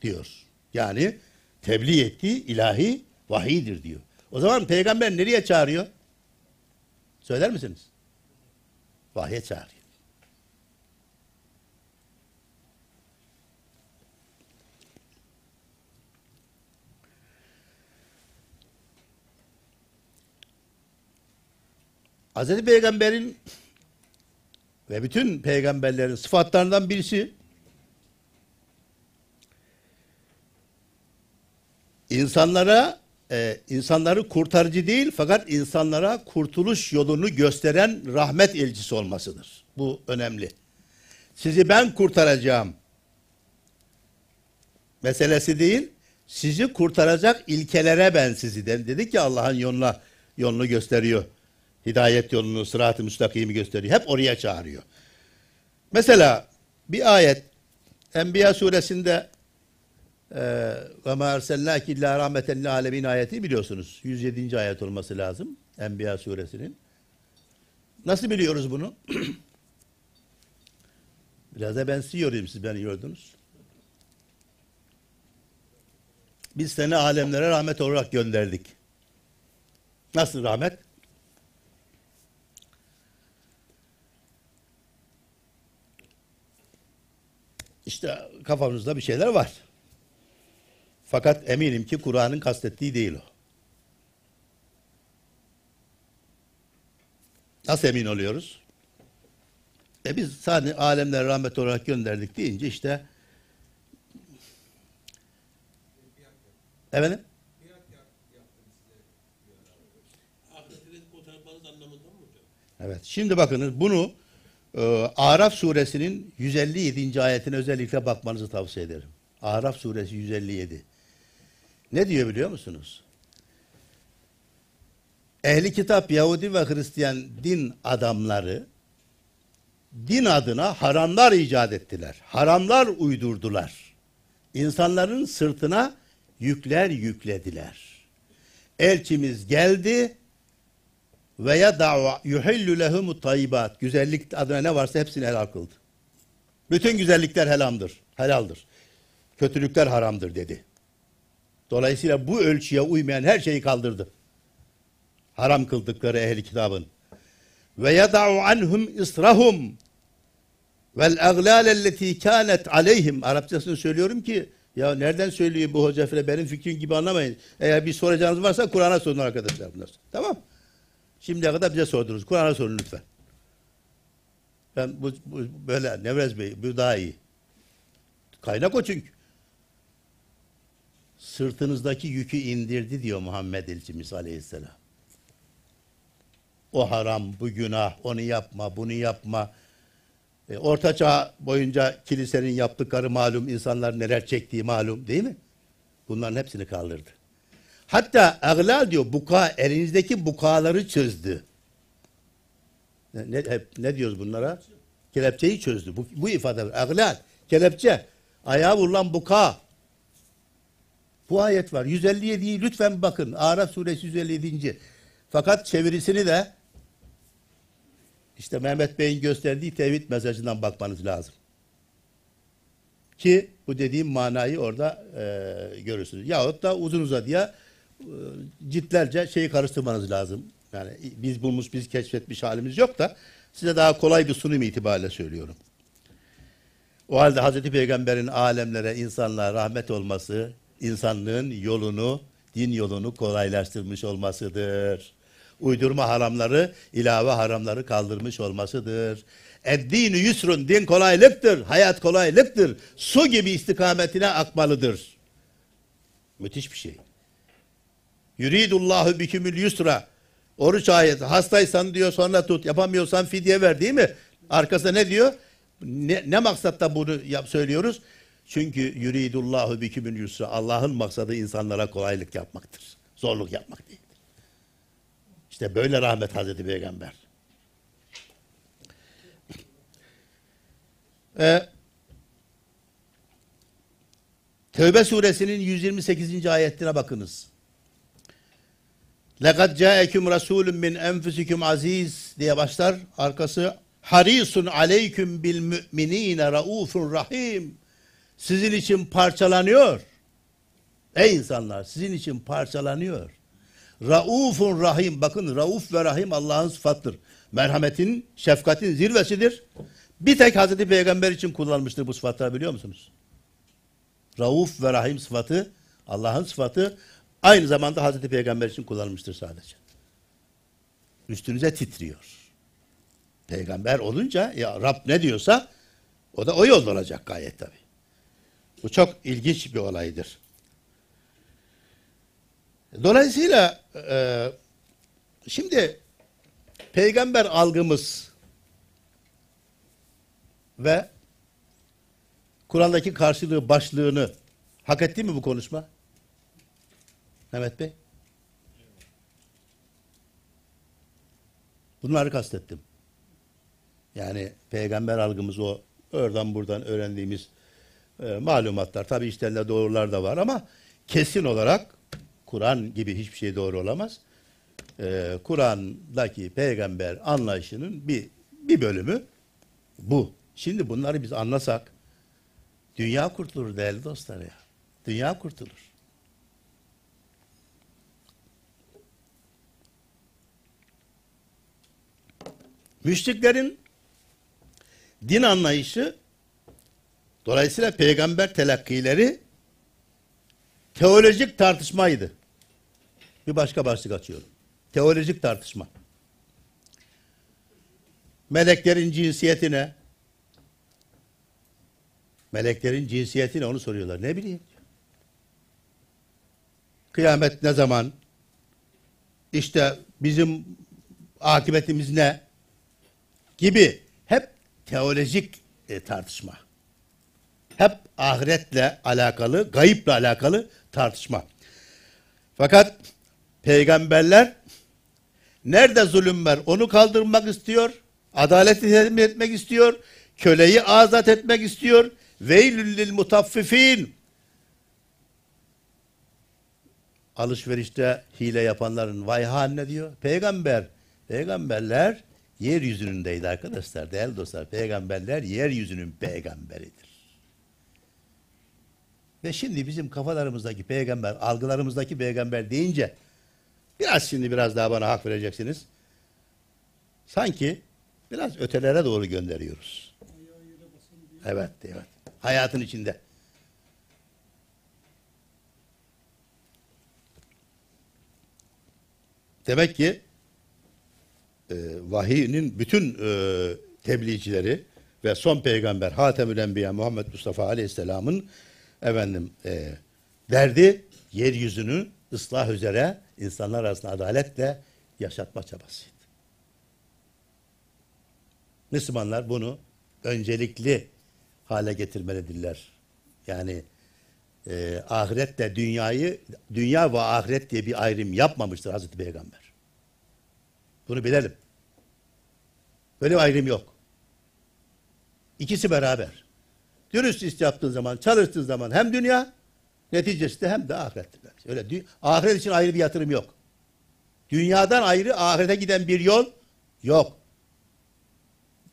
diyor. Yani tebliğ ettiği ilahi vahidir diyor. O zaman peygamber nereye çağırıyor? Söyler misiniz? Vahye çağırıyor. Hazreti Peygamber'in ve bütün peygamberlerin sıfatlarından birisi insanlara e, insanları kurtarıcı değil fakat insanlara kurtuluş yolunu gösteren rahmet elçisi olmasıdır. Bu önemli. Sizi ben kurtaracağım meselesi değil, sizi kurtaracak ilkelere ben sizi den. Dedik ki Allah'ın yoluna yolunu gösteriyor. Hidayet yolunu, sırat-ı müstakimi gösteriyor. Hep oraya çağırıyor. Mesela bir ayet Enbiya suresinde ve ma ersennâki illâ rahmeten lil âlemin ayeti biliyorsunuz. 107. ayet olması lazım Enbiya suresinin. Nasıl biliyoruz bunu? Biraz da ben sizi yorayım siz beni yordunuz. Biz seni alemlere rahmet olarak gönderdik. Nasıl rahmet? İşte kafamızda bir şeyler var. Fakat eminim ki Kur'an'ın kastettiği değil o. Nasıl emin oluyoruz? E biz sadece alemlere rahmet olarak gönderdik deyince işte Efendim? Evet. Şimdi bakınız bunu e, Araf suresinin 157. ayetine özellikle bakmanızı tavsiye ederim. Araf suresi 157. Ne diyor biliyor musunuz? Ehli kitap Yahudi ve Hristiyan din adamları din adına haramlar icat ettiler. Haramlar uydurdular. İnsanların sırtına yükler yüklediler. Elçimiz geldi ve ya da'va yuhillu lehumut tayyibat. Güzellik adına ne varsa hepsini helal kıldı. Bütün güzellikler helamdır, helaldir. Kötülükler haramdır dedi. Dolayısıyla bu ölçüye uymayan her şeyi kaldırdı. Haram kıldıkları ehli kitabın. Ve yada'u anhum israhum vel aglâlelleti kânet aleyhim. Arapçasını söylüyorum ki ya nereden söylüyor bu hoca falan benim fikrim gibi anlamayın. Eğer bir soracağınız varsa Kur'an'a sorun arkadaşlar bunlar. Tamam Şimdiye kadar bize sordunuz. Kur'an'a sorun lütfen. Ben bu, bu böyle Nevrez Bey bu daha iyi. Kaynak o çünkü. Sırtınızdaki yükü indirdi diyor Muhammed Elçimiz Aleyhisselam. O haram, bu günah, onu yapma, bunu yapma. E, Orta Çağ boyunca kilisenin yaptıkları malum, insanlar neler çektiği malum değil mi? Bunların hepsini kaldırdı. Hatta aglal diyor buka elinizdeki bukaları çözdü. Ne, ne, hep, ne diyoruz bunlara? Kelepçeyi çözdü. Bu, bu ifade aglal, kelepçe, ayağa vurulan buka. Bu ayet var. 157'yi lütfen bakın. Araf suresi 157. Fakat çevirisini de işte Mehmet Bey'in gösterdiği tevhid mesajından bakmanız lazım. Ki bu dediğim manayı orada e, görürsünüz. Yahut da uzun uzadıya e, ciltlerce şeyi karıştırmanız lazım. Yani biz bulmuş, biz keşfetmiş halimiz yok da size daha kolay bir sunum itibariyle söylüyorum. O halde Hazreti Peygamber'in alemlere, insanlığa rahmet olması, insanlığın yolunu, din yolunu kolaylaştırmış olmasıdır. Uydurma haramları, ilave haramları kaldırmış olmasıdır. Eddini yusrun, din kolaylıktır, hayat kolaylıktır. Su gibi istikametine akmalıdır. Müthiş bir şey. Yuridullahu bikümül yusra. Oruç ayeti. Hastaysan diyor sonra tut. Yapamıyorsan fidye ver değil mi? Arkasında ne diyor? Ne, ne maksatta bunu yap, söylüyoruz? Çünkü yuridullahu bikümül yusra. Allah'ın maksadı insanlara kolaylık yapmaktır. Zorluk yapmak değildir. İşte böyle rahmet Hazreti Peygamber. Ee, Tevbe suresinin 128. ayetine bakınız. لَقَدْ جَاءَكُمْ رَسُولٌ مِّنْ اَنْفُسِكُمْ aziz diye başlar. Arkası harisun aleyküm bil müminine raufun rahim. Sizin için parçalanıyor. Ey insanlar sizin için parçalanıyor. Raufun rahim. Bakın rauf ve rahim Allah'ın sıfattır. Merhametin, şefkatin zirvesidir. Bir tek Hazreti Peygamber için kullanmıştır bu sıfatları biliyor musunuz? Rauf ve rahim sıfatı Allah'ın sıfatı aynı zamanda Hazreti Peygamber için kullanılmıştır sadece. Üstünüze titriyor. Peygamber olunca ya Rab ne diyorsa o da o yolda olacak gayet tabi. Bu çok ilginç bir olaydır. Dolayısıyla e, şimdi peygamber algımız ve Kur'an'daki karşılığı başlığını hak etti mi bu konuşma? Mehmet Bey? Bunları kastettim. Yani peygamber algımız o oradan buradan öğrendiğimiz e, malumatlar. Tabi içlerinde doğrular da var ama kesin olarak Kur'an gibi hiçbir şey doğru olamaz. E, Kur'an'daki peygamber anlayışının bir bir bölümü bu. Şimdi bunları biz anlasak dünya kurtulur değerli dostlar ya. Dünya kurtulur. Müşriklerin din anlayışı dolayısıyla peygamber telakkileri teolojik tartışmaydı. Bir başka başlık açıyorum. Teolojik tartışma. Meleklerin cinsiyeti ne? Meleklerin cinsiyeti ne onu soruyorlar. Ne bileyim. Kıyamet ne zaman? İşte bizim akıbetimiz ne? Gibi hep teolojik e, tartışma. Hep ahiretle alakalı, gayıpla alakalı tartışma. Fakat peygamberler nerede zulüm var onu kaldırmak istiyor, adaleti temin etmek istiyor, köleyi azat etmek istiyor. Veylül lil mutaffifin. Alışverişte hile yapanların vay haline diyor. Peygamber, peygamberler yeryüzündeydi arkadaşlar, değerli dostlar. Peygamberler yeryüzünün peygamberidir. Ve şimdi bizim kafalarımızdaki peygamber, algılarımızdaki peygamber deyince biraz şimdi biraz daha bana hak vereceksiniz. Sanki biraz ötelere doğru gönderiyoruz. Evet, evet. Hayatın içinde. Demek ki e, vahiyinin bütün e, tebliğcileri ve son peygamber Hatemül Enbiya Muhammed Mustafa Aleyhisselam'ın efendim e, derdi yeryüzünü ıslah üzere insanlar arasında adaletle yaşatma çabasıydı. Müslümanlar bunu öncelikli hale getirmelidirler. Yani e, ahiretle dünyayı, dünya ve ahiret diye bir ayrım yapmamıştır Hazreti Peygamber. Bunu bilelim. Böyle bir ayrım yok. İkisi beraber. Dürüst iş yaptığın zaman, çalıştığın zaman hem dünya neticesi de hem de ahirettir. Öyle ahiret için ayrı bir yatırım yok. Dünyadan ayrı ahirete giden bir yol yok.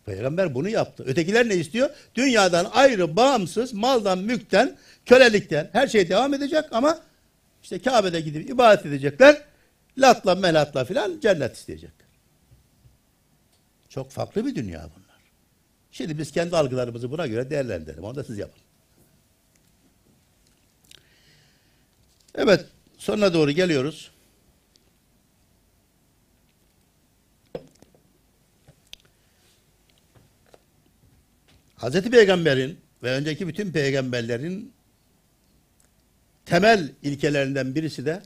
Peygamber bunu yaptı. Ötekiler ne istiyor? Dünyadan ayrı, bağımsız, maldan, mülkten, kölelikten her şey devam edecek ama işte Kabe'de gidip ibadet edecekler. Latla melatla filan cennet isteyecekler. Çok farklı bir dünya bunlar. Şimdi biz kendi algılarımızı buna göre değerlendirelim. Onu da siz yapın. Evet, sonuna doğru geliyoruz. Hazreti Peygamber'in ve önceki bütün peygamberlerin temel ilkelerinden birisi de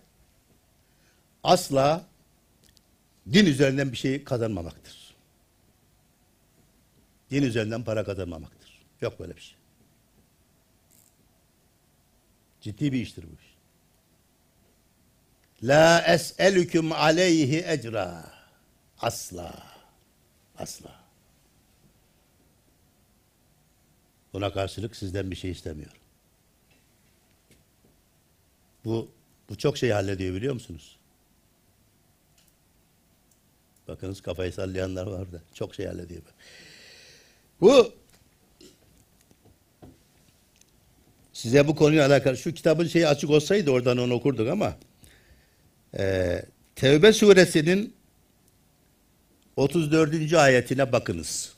asla din üzerinden bir şey kazanmamaktır. Din üzerinden para kazanmamaktır. Yok böyle bir şey. Ciddi bir iştir bu iş. La es'elüküm aleyhi ecra. Asla. Asla. Buna karşılık sizden bir şey istemiyorum. Bu bu çok şey hallediyor biliyor musunuz? Bakınız kafayı sallayanlar var da çok şey hallediyor. Bu size bu konuyla alakalı şu kitabın şeyi açık olsaydı oradan onu okurduk ama e, Tevbe suresinin 34. ayetine bakınız.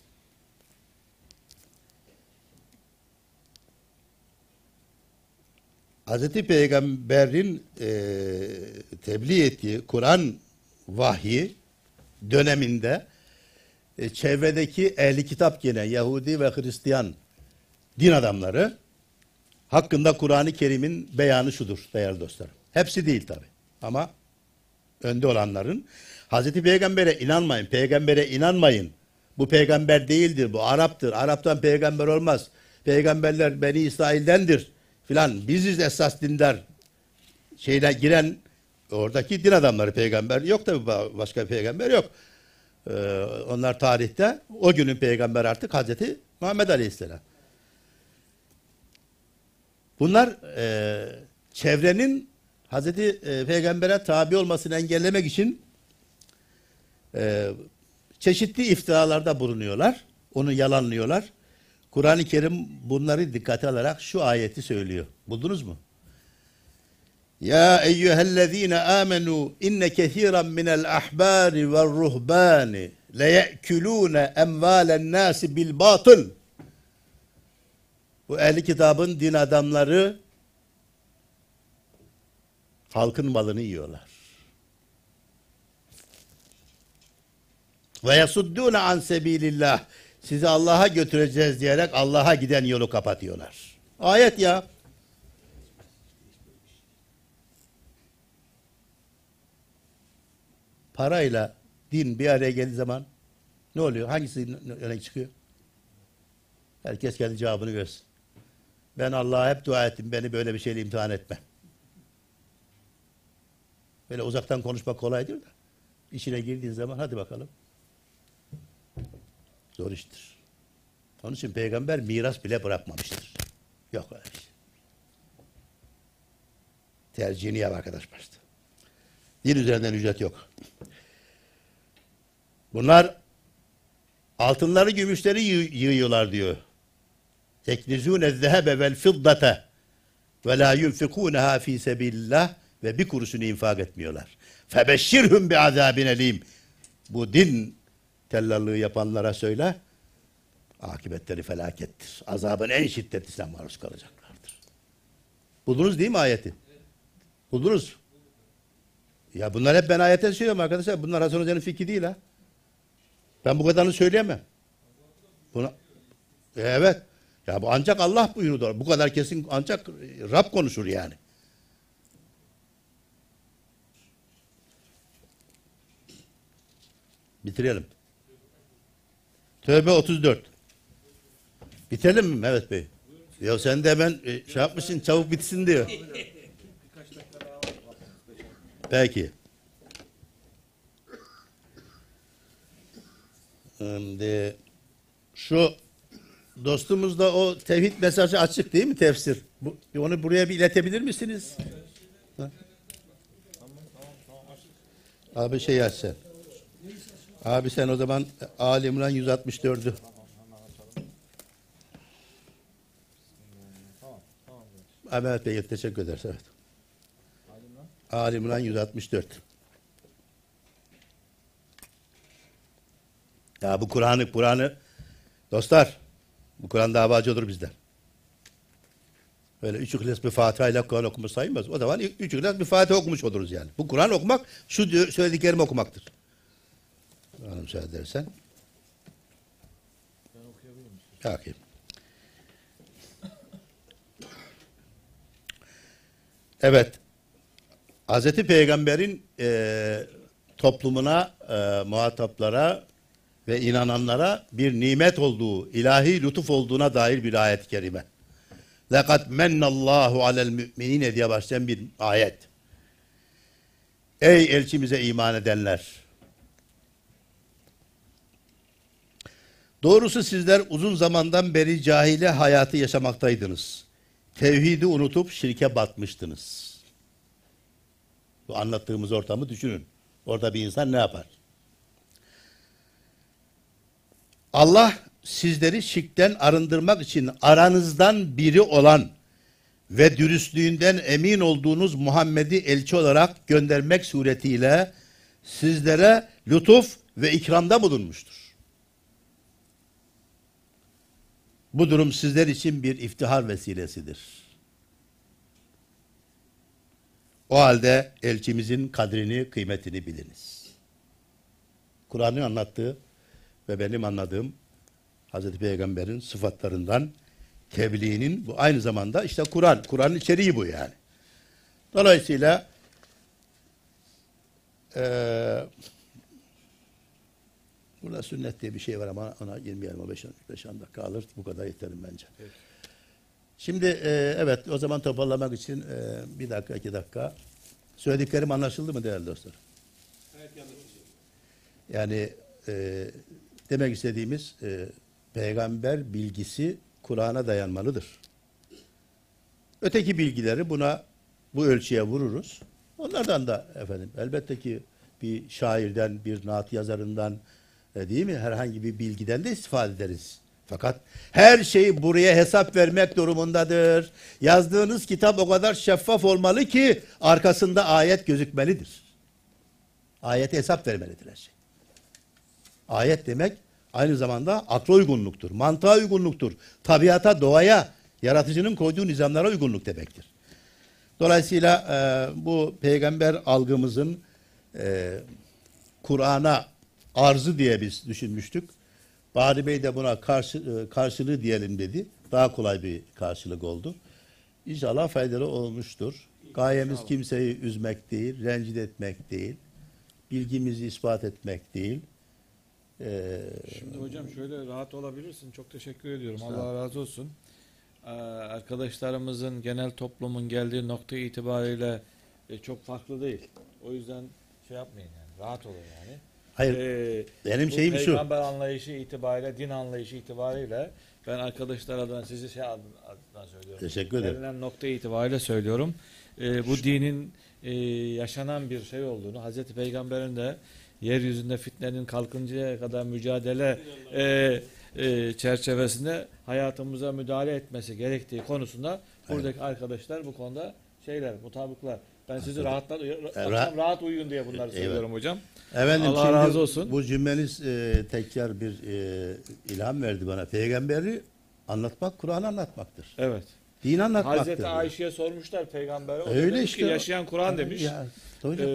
Hazreti Peygamber'in e, tebliğ ettiği Kur'an vahyi döneminde e, çevredeki ehli kitap gene Yahudi ve Hristiyan din adamları hakkında Kur'an-ı Kerim'in beyanı şudur değerli dostlarım. Hepsi değil tabi ama önde olanların Hazreti Peygamber'e inanmayın, peygambere inanmayın. Bu peygamber değildir, bu Arap'tır. Arap'tan peygamber olmaz. Peygamberler Beni İsrail'dendir filan. Biziz esas dindar şeyine giren oradaki din adamları peygamber yok tabi başka peygamber yok. Ee, onlar tarihte o günün peygamber artık Hazreti Muhammed Aleyhisselam. Bunlar e, çevrenin Hazreti e, Peygamber'e tabi olmasını engellemek için e, çeşitli iftiralarda bulunuyorlar. Onu yalanlıyorlar. Kur'an-ı Kerim bunları dikkate alarak şu ayeti söylüyor. Buldunuz mu? Eyyühellezine amenu inne kethiren minel ahbari ve ruhbani leye'kulûne emvâlen nâsi bil batıl. Bu ehli kitabın din adamları halkın malını yiyorlar. Ve yasuddûne an sebilillah. Sizi Allah'a götüreceğiz diyerek Allah'a giden yolu kapatıyorlar. Ayet ya. Parayla din bir araya geldiği zaman ne oluyor? Hangisi öne çıkıyor? Herkes kendi cevabını versin. Ben Allah'a hep dua ettim. Beni böyle bir şeyle imtihan etme. Böyle uzaktan konuşmak kolaydır da. İçine girdiğin zaman hadi bakalım. Zor iştir. Onun için peygamber miras bile bırakmamıştır. Yok öyle şey. Tercihini yap arkadaş başta. Din üzerinden ücret yok. Bunlar altınları, gümüşleri yı- yığıyorlar diyor. Teknizûne zehebe vel fiddate ve la yunfikûneha fî sebilillah ve bir kuruşunu infak etmiyorlar. Febeşşirhum bi azabin elim. Bu din tellallığı yapanlara söyle. Akıbetleri felakettir. Azabın en şiddetlisine maruz kalacaklardır. Buldunuz değil mi ayeti? Buldunuz. Ya bunlar hep ben ayete söylüyorum arkadaşlar. Bunlar Hasan Hoca'nın fikri değil ha. Ben bu kadarını söyleyemem. Buna, evet. Ya bu ancak Allah buyurdu. Bu kadar kesin ancak Rab konuşur yani. Bitirelim. Tövbe 34. Bitirelim mi Mehmet Bey? Ya sen de hemen e, şey yapmışsın çabuk bitsin diyor. Peki. Şimdi şu dostumuzda o tevhid mesajı açık değil mi tefsir? Bu, onu buraya bir iletebilir misiniz? Ha? Abi şey aç sen. Abi sen o zaman Ali İmran 164'ü. Ahmet Bey teşekkür ederiz. Evet. Ali İmran 164. Ya bu Kur'an'ı Kur'an'ı dostlar bu Kur'an davacı olur bizden. Böyle üç ihlas bir Fatiha ile Kur'an okumuş sayılmaz. O zaman üç ihlas bir Fatiha okumuş oluruz yani. Bu Kur'an okumak şu diyor- söylediklerimi okumaktır. Bana müsaade edersen. Ben okuyabilir miyim? Okuyayım. Evet. Hazreti Peygamber'in e, toplumuna, e, muhataplara ve inananlara bir nimet olduğu, ilahi lütuf olduğuna dair bir ayet-i kerime. لَقَدْ مَنَّ اللّٰهُ عَلَى الْمُؤْمِنِينَ diye başlayan bir ayet. Ey elçimize iman edenler! Doğrusu sizler uzun zamandan beri cahile hayatı yaşamaktaydınız. Tevhidi unutup şirke batmıştınız. Bu anlattığımız ortamı düşünün. Orada bir insan ne yapar? Allah sizleri şirkten arındırmak için aranızdan biri olan ve dürüstlüğünden emin olduğunuz Muhammed'i elçi olarak göndermek suretiyle sizlere lütuf ve ikramda bulunmuştur. Bu durum sizler için bir iftihar vesilesidir. O halde elçimizin kadrini, kıymetini biliniz. Kur'an'ın anlattığı ve benim anladığım Hazreti Peygamber'in sıfatlarından tebliğinin bu aynı zamanda işte Kur'an. Kur'an'ın içeriği bu yani. Dolayısıyla eee burada sünnet diye bir şey var ama ona girmeyelim. O 5 dakika alır. Bu kadar yeterim bence. Şimdi eee, evet o zaman toparlamak için eee, bir dakika iki dakika. Söylediklerim anlaşıldı mı değerli dostlar? Evet yanlış. Yani e, demek istediğimiz e, peygamber bilgisi Kur'an'a dayanmalıdır. Öteki bilgileri buna bu ölçüye vururuz. Onlardan da efendim elbette ki bir şairden, bir naat yazarından e, değil mi? Herhangi bir bilgiden de istifade ederiz. Fakat her şey buraya hesap vermek durumundadır. Yazdığınız kitap o kadar şeffaf olmalı ki arkasında ayet gözükmelidir. Ayete hesap vermelidir her şey. Ayet demek aynı zamanda akla uygunluktur, mantığa uygunluktur, tabiata, doğaya, yaratıcının koyduğu nizamlara uygunluk demektir. Dolayısıyla e, bu peygamber algımızın e, Kur'an'a arzı diye biz düşünmüştük. Bahri Bey de buna karşı, e, karşılığı diyelim dedi. Daha kolay bir karşılık oldu. İnşallah faydalı olmuştur. Gayemiz kimseyi üzmek değil, rencide etmek değil, bilgimizi ispat etmek değil. Ee, Şimdi hocam şöyle rahat olabilirsin. Çok teşekkür ediyorum. Allah razı olsun. Ee, arkadaşlarımızın genel toplumun geldiği nokta itibariyle e, çok farklı değil. O yüzden şey yapmayın yani. Rahat olun yani. hayır, Ee, benim bu şeyim şu. peygamber anlayışı itibariyle, din anlayışı itibariyle ben arkadaşlar adına sizi şey adına söylüyorum. Teşekkür ederim. Gelinen nokta itibariyle söylüyorum. Ee, bu dinin e, yaşanan bir şey olduğunu, Hazreti Peygamber'in de yeryüzünde fitnenin kalkıncaya kadar mücadele e, e, çerçevesinde hayatımıza müdahale etmesi gerektiği konusunda buradaki arkadaşlar bu konuda şeyler, mutabıklar. Ben sizi rahatla, akşam rahat uyuyun diye bunları söylüyorum hocam. Efendim Allah şimdi razı olsun. Bu cümleniz e, tekrar bir e, ilham verdi bana. Peygamberi anlatmak Kur'an anlatmaktır. Evet. Din anlatmaktır. Hazreti Ayşe'ye sormuşlar peygambere. O Öyle demiş işte. Ki, yaşayan Kur'an demiş. Ya, Ee, hocam.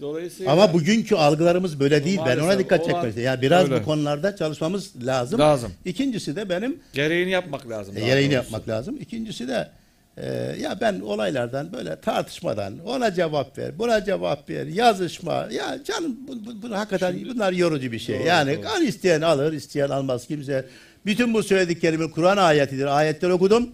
dolayısıyla Ama bugünkü algılarımız böyle değil. ben ona dikkat olan- çekmek istiyorum. Yani biraz Öyle. bu konularda çalışmamız lazım. lazım. İkincisi de benim Gereğini yapmak lazım. daha gereğini doğrusu. yapmak lazım. İkincisi de e, ya ben olaylardan böyle tartışmadan ona cevap ver, buna cevap ver, yazışma. Ya canım bu, bu, bu hakikaten bunlar yorucu bir şey. Doğru, yani doğru. kan isteyen alır, isteyen almaz kimse. Bütün bu söylediklerimin Kur'an ayetidir. Ayetleri okudum.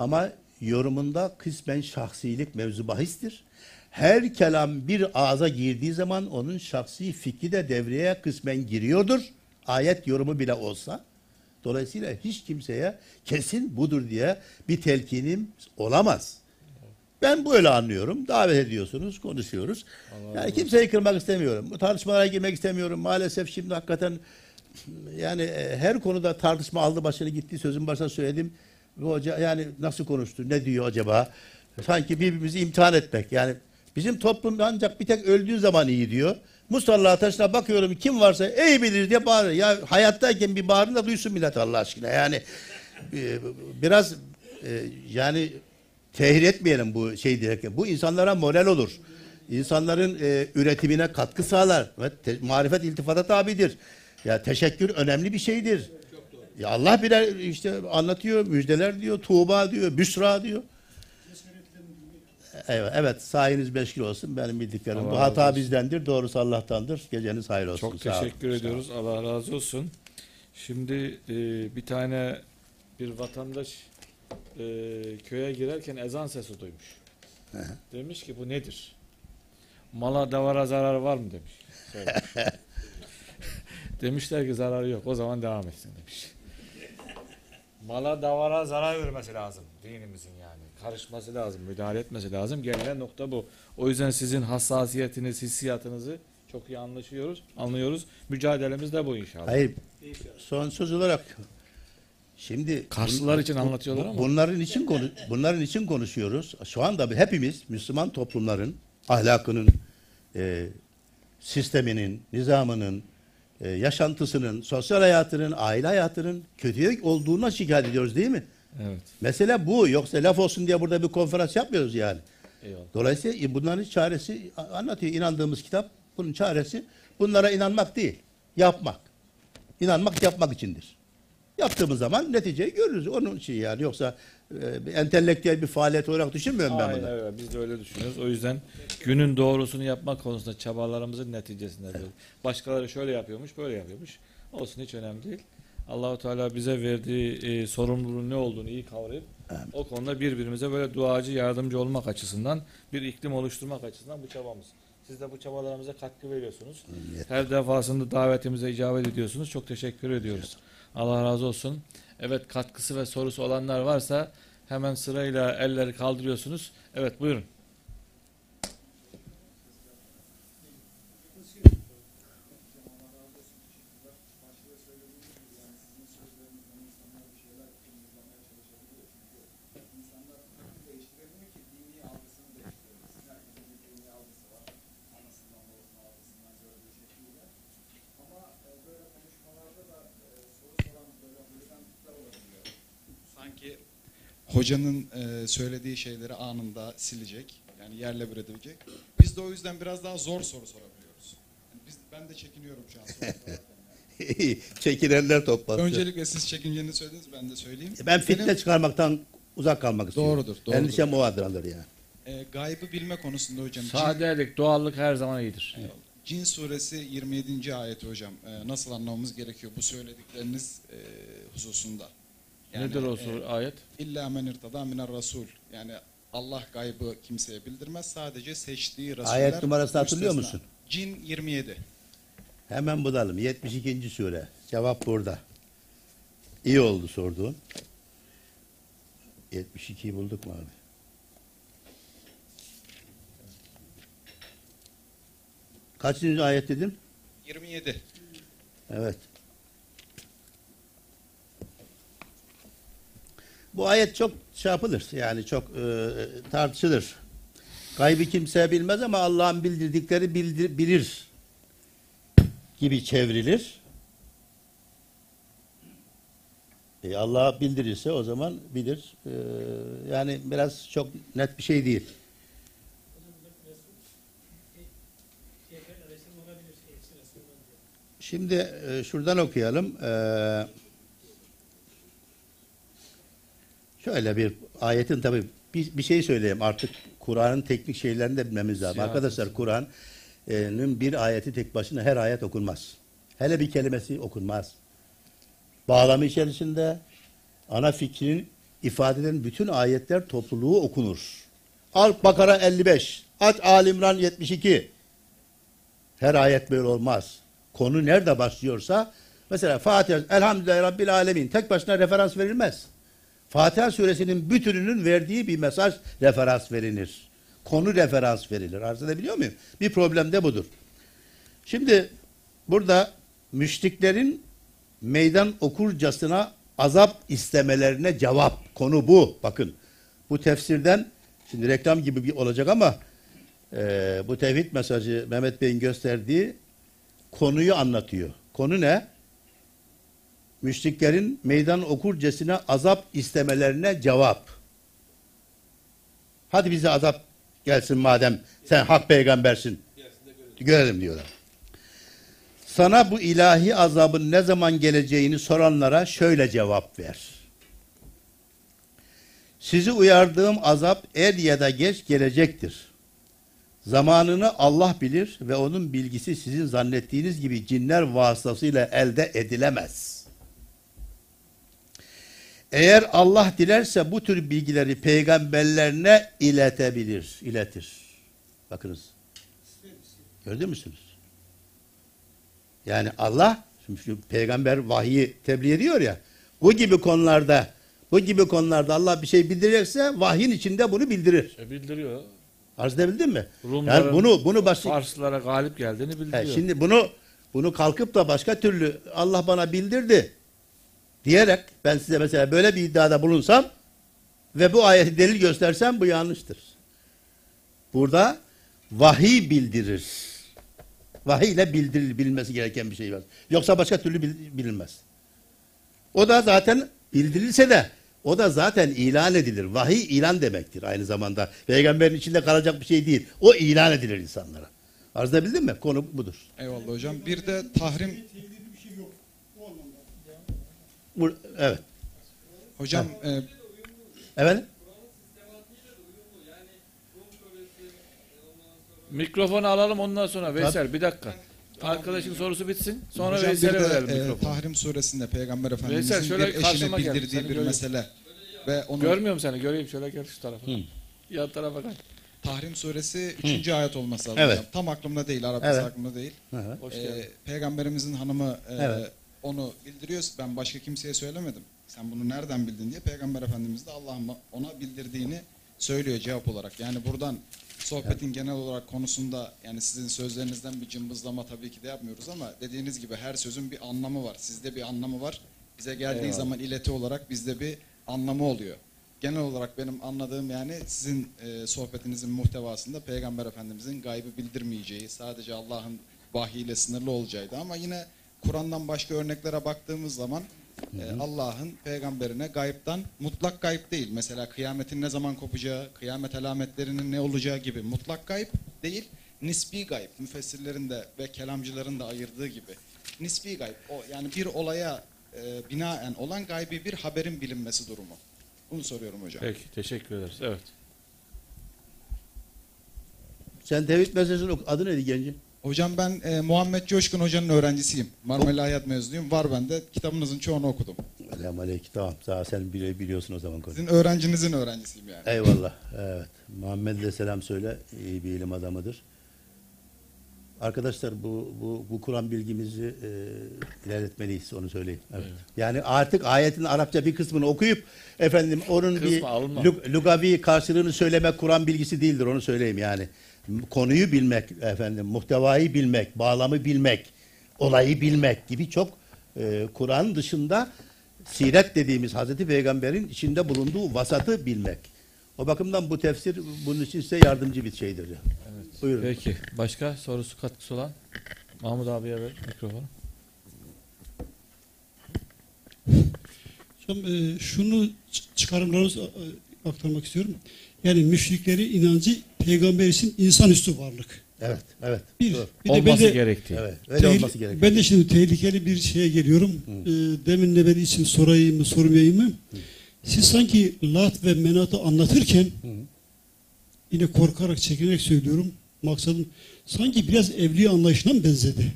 Ama yorumunda kısmen şahsilik mevzu bahistir. Her kelam bir ağza girdiği zaman onun şahsi fikri de devreye kısmen giriyordur. Ayet yorumu bile olsa. Dolayısıyla hiç kimseye kesin budur diye bir telkinim olamaz. Ben böyle anlıyorum. Davet ediyorsunuz, konuşuyoruz. yani kimseyi kırmak istemiyorum. Bu tartışmalara girmek istemiyorum. Maalesef şimdi hakikaten yani e, her konuda tartışma aldı başını gitti. Sözün başına söyledim. Bu hoca yani nasıl konuştu? Ne diyor acaba? Sanki birbirimizi imtihan etmek. Yani bizim toplum ancak bir tek öldüğü zaman iyi diyor. Musalla taşına bakıyorum kim varsa ey bilir diye bağırıyor. Ya hayattayken bir bağırın da duysun millet Allah aşkına. Yani e, biraz e, yani tehir etmeyelim bu şey diye. Bu insanlara moral olur. İnsanların e, üretimine katkı sağlar. Ve te- marifet iltifata tabidir. Ya teşekkür önemli bir şeydir. Ya Allah bile işte anlatıyor, müjdeler diyor, Tuğba diyor, Büşra diyor. Evet, evet sayeniz beşkil olsun benim bildiklerim. Allah Bu hata olsun. bizdendir, doğrusu Allah'tandır. Geceniz hayır olsun. Çok Sağ olun. teşekkür ediyoruz. Allah razı olsun. Şimdi e, bir tane bir vatandaş e, köye girerken ezan sesi duymuş. Demiş ki bu nedir? Mala davara zarar var mı demiş. Demişler ki zararı yok. O zaman devam etsin demiş. Mala davara zarar vermesi lazım dinimizin yani. Karışması lazım, müdahale etmesi lazım. Gelinen nokta bu. O yüzden sizin hassasiyetiniz, hissiyatınızı çok iyi anlaşıyoruz, anlıyoruz. Mücadelemiz de bu inşallah. Hayır, son söz olarak şimdi Karşılar için anlatıyorlar ama. Bunların için konu, bunların için konuşuyoruz. Şu anda hepimiz Müslüman toplumların ahlakının, e, sisteminin, nizamının, e, yaşantısının, sosyal hayatının, aile hayatının kötüye olduğuna şikayet ediyoruz değil mi? Evet. Mesele bu. Yoksa laf olsun diye burada bir konferans yapmıyoruz yani. Eyvallah. Dolayısıyla e, bunların çaresi anlatıyor. inandığımız kitap bunun çaresi bunlara inanmak değil, yapmak. İnanmak yapmak içindir. Yaptığımız zaman neticeyi görürüz. Onun için yani yoksa e, entelektüel bir faaliyet olarak düşünmüyorum ben Aynen bunu. öyle. Biz de öyle düşünüyoruz. O yüzden günün doğrusunu yapmak konusunda çabalarımızın neticesinde böyle. Başkaları şöyle yapıyormuş, böyle yapıyormuş. Olsun hiç önemli değil. Allahu Teala bize verdiği e, sorumluluğun ne olduğunu iyi kavrayıp o konuda birbirimize böyle duacı, yardımcı olmak açısından bir iklim oluşturmak açısından bu çabamız. Siz de bu çabalarımıza katkı veriyorsunuz. Her defasında davetimize icabet ediyorsunuz. Çok teşekkür ediyoruz. Allah razı olsun. Evet katkısı ve sorusu olanlar varsa Hemen sırayla elleri kaldırıyorsunuz. Evet buyurun. Sanki hocanın e, söylediği şeyleri anında silecek. Yani yerle bir edecek. Biz de o yüzden biraz daha zor soru sorabiliyoruz. Yani biz, ben de çekiniyorum şu an sorarken. Çekilenler toplansın. Öncelikle siz çekineceğini söylediniz ben de söyleyeyim. ben fitne Benim, çıkarmaktan uzak kalmak istiyorum. Doğrudur, doğrudur. Endişem o adrandır yani. e, gaybı bilme konusunda hocam. Cin, Sadelik, doğallık her zaman iyidir. Cin suresi 27. ayeti hocam. e, nasıl anlamamız gerekiyor bu söyledikleriniz e, hususunda? Nedir o e, ayet? İlla men irtada miner rasul. Yani Allah gaybı kimseye bildirmez. Sadece seçtiği rasuller. Ayet numarasını hatırlıyor müstesna. musun? Cin 27. Hemen bulalım. 72. sure. Cevap burada. İyi oldu sorduğun. 72'yi bulduk mu abi? Kaçıncı ayet dedim? 27. Evet. Bu ayet çok şey. Yani çok e, tartışılır. Gaybı kimse bilmez ama Allah'ın bildirdikleri bildir, bilir gibi çevrilir. E, Allah bildirirse o zaman bilir. E, yani biraz çok net bir şey değil. Şimdi e, şuradan okuyalım. E, şöyle bir ayetin tabi bir, bir şey söyleyeyim artık Kur'an'ın teknik şeylerini de bilmemiz lazım. Siyaset. Arkadaşlar Kur'an'ın bir ayeti tek başına her ayet okunmaz. Hele bir kelimesi okunmaz. Bağlamı içerisinde ana fikrin ifade eden bütün ayetler topluluğu okunur. Al Bakara 55, aç Alimran 72. Her ayet böyle olmaz. Konu nerede başlıyorsa mesela Fatiha Elhamdülillahi Rabbil Alemin tek başına referans verilmez. Fatiha suresinin bütününün verdiği bir mesaj referans verilir. Konu referans verilir. Arz edebiliyor muyum? Bir problem de budur. Şimdi burada müşriklerin meydan okurcasına azap istemelerine cevap. Konu bu. Bakın bu tefsirden şimdi reklam gibi bir olacak ama e, bu tevhid mesajı Mehmet Bey'in gösterdiği konuyu anlatıyor. Konu ne? Müşriklerin meydan okurcasına azap istemelerine cevap. Hadi bize azap gelsin madem sen hak peygambersin. Görelim diyorlar. Sana bu ilahi azabın ne zaman geleceğini soranlara şöyle cevap ver. Sizi uyardığım azap er ya da geç gelecektir. Zamanını Allah bilir ve onun bilgisi sizin zannettiğiniz gibi cinler vasıtasıyla elde edilemez. Eğer Allah dilerse bu tür bilgileri peygamberlerine iletebilir, iletir. Bakınız. Gördün müsünüz? Yani Allah, şimdi peygamber vahiyi tebliğ ediyor ya, bu gibi konularda, bu gibi konularda Allah bir şey bildirirse vahyin içinde bunu bildirir. E, bildiriyor. Arz edebildin mi? Rumların Yani bunu bunu baş, Farslara galip geldiğini He, bildiriyor. şimdi bunu bunu kalkıp da başka türlü Allah bana bildirdi diyerek ben size mesela böyle bir iddiada bulunsam ve bu ayeti delil göstersem bu yanlıştır. Burada vahiy bildirir. Vahiy ile bilinmesi gereken bir şey var. Yoksa başka türlü bil- bilinmez. O da zaten bildirilse de o da zaten ilan edilir. Vahiy ilan demektir aynı zamanda. Peygamberin içinde kalacak bir şey değil. O ilan edilir insanlara. Arz edebildin mi? Konu budur. Eyvallah hocam. Bir de tahrim Bu, evet. hocam e, Efendim? Mikrofonu alalım ondan sonra Veysel bir dakika. Arkadaşın sorusu bitsin. Sonra hocam bir Veysel'e verelim de e, mikrofonu. Tahrim suresinde Peygamber Veysel, Efendimizin şöyle bir eşine bildirdiği bir göreyim. mesele ve onu Görmüyorum seni göreyim şöyle gel şu tarafa. Hı. Yan tarafa gel. Tahrim suresi 3. ayet olması lazım Evet. Tam aklımda değil, Arapçası Evet. aklımda değil. Hoş Ee, geldin. Peygamberimizin hanımı e, Evet. Onu bildiriyor. Ben başka kimseye söylemedim. Sen bunu nereden bildin diye Peygamber Efendimiz de Allah'ın ona bildirdiğini söylüyor cevap olarak. Yani buradan sohbetin genel olarak konusunda yani sizin sözlerinizden bir cımbızlama tabii ki de yapmıyoruz ama dediğiniz gibi her sözün bir anlamı var. Sizde bir anlamı var. Bize geldiği Eyvallah. zaman ileti olarak bizde bir anlamı oluyor. Genel olarak benim anladığım yani sizin e, sohbetinizin muhtevasında Peygamber Efendimizin gaybı bildirmeyeceği, sadece Allah'ın vahiyle sınırlı olacağıydı. Ama yine Kur'an'dan başka örneklere baktığımız zaman e, Allah'ın peygamberine gayiptan mutlak gayb değil. Mesela kıyametin ne zaman kopacağı, kıyamet alametlerinin ne olacağı gibi mutlak gayb değil. Nisbi gayb. Müfessirlerin de ve kelamcıların da ayırdığı gibi. Nisbi gayb. O yani bir olaya e, binaen olan gaybi bir haberin bilinmesi durumu. Bunu soruyorum hocam. Peki teşekkür ederiz. Evet. Sen tevhid meselesini oku. Adı neydi gencin? Hocam ben e, Muhammed Coşkun hocanın öğrencisiyim. Marmara İlahiyat mezunuyum. Var bende. Kitabınızın çoğunu okudum. Selam aleyküm. Tamam. Sağ ol. sen bili- biliyorsun o zaman konuyu. Sizin öğrencinizin öğrencisiyim yani. Eyvallah. Evet. Muhammed'e de selam söyle. İyi bir ilim adamıdır. Arkadaşlar bu bu bu Kur'an bilgimizi e, ilerletmeliyiz onu söyleyeyim. Evet. Yani artık ayetin Arapça bir kısmını okuyup efendim onun Kısmı bir lugavi karşılığını söylemek Kur'an bilgisi değildir onu söyleyeyim yani. Konuyu bilmek efendim, muhtevayı bilmek, bağlamı bilmek, olayı bilmek gibi çok e, Kur'an dışında siret dediğimiz Hazreti Peygamber'in içinde bulunduğu vasatı bilmek. O bakımdan bu tefsir bunun için size yardımcı bir şeydir. Evet. Buyurun. Peki. Başka sorusu katkısı olan? Mahmut abiye ver mikrofonu. Hocam e, şunu çıkarımlarınızı e, aktarmak istiyorum. Yani müşrikleri inancı peygamber için insanüstü varlık. Evet, evet. Bir, Doğru. bir de ben Olması de, gerektiği. Evet, öyle olması gerekiyor. ben de şimdi tehlikeli bir şeye geliyorum. E, demin de benim için sorayım mı sormayayım mı? Siz sanki Lat ve Menat'ı anlatırken yine korkarak çekinerek söylüyorum. Maksadım sanki biraz evliya anlayışına mı benzedi?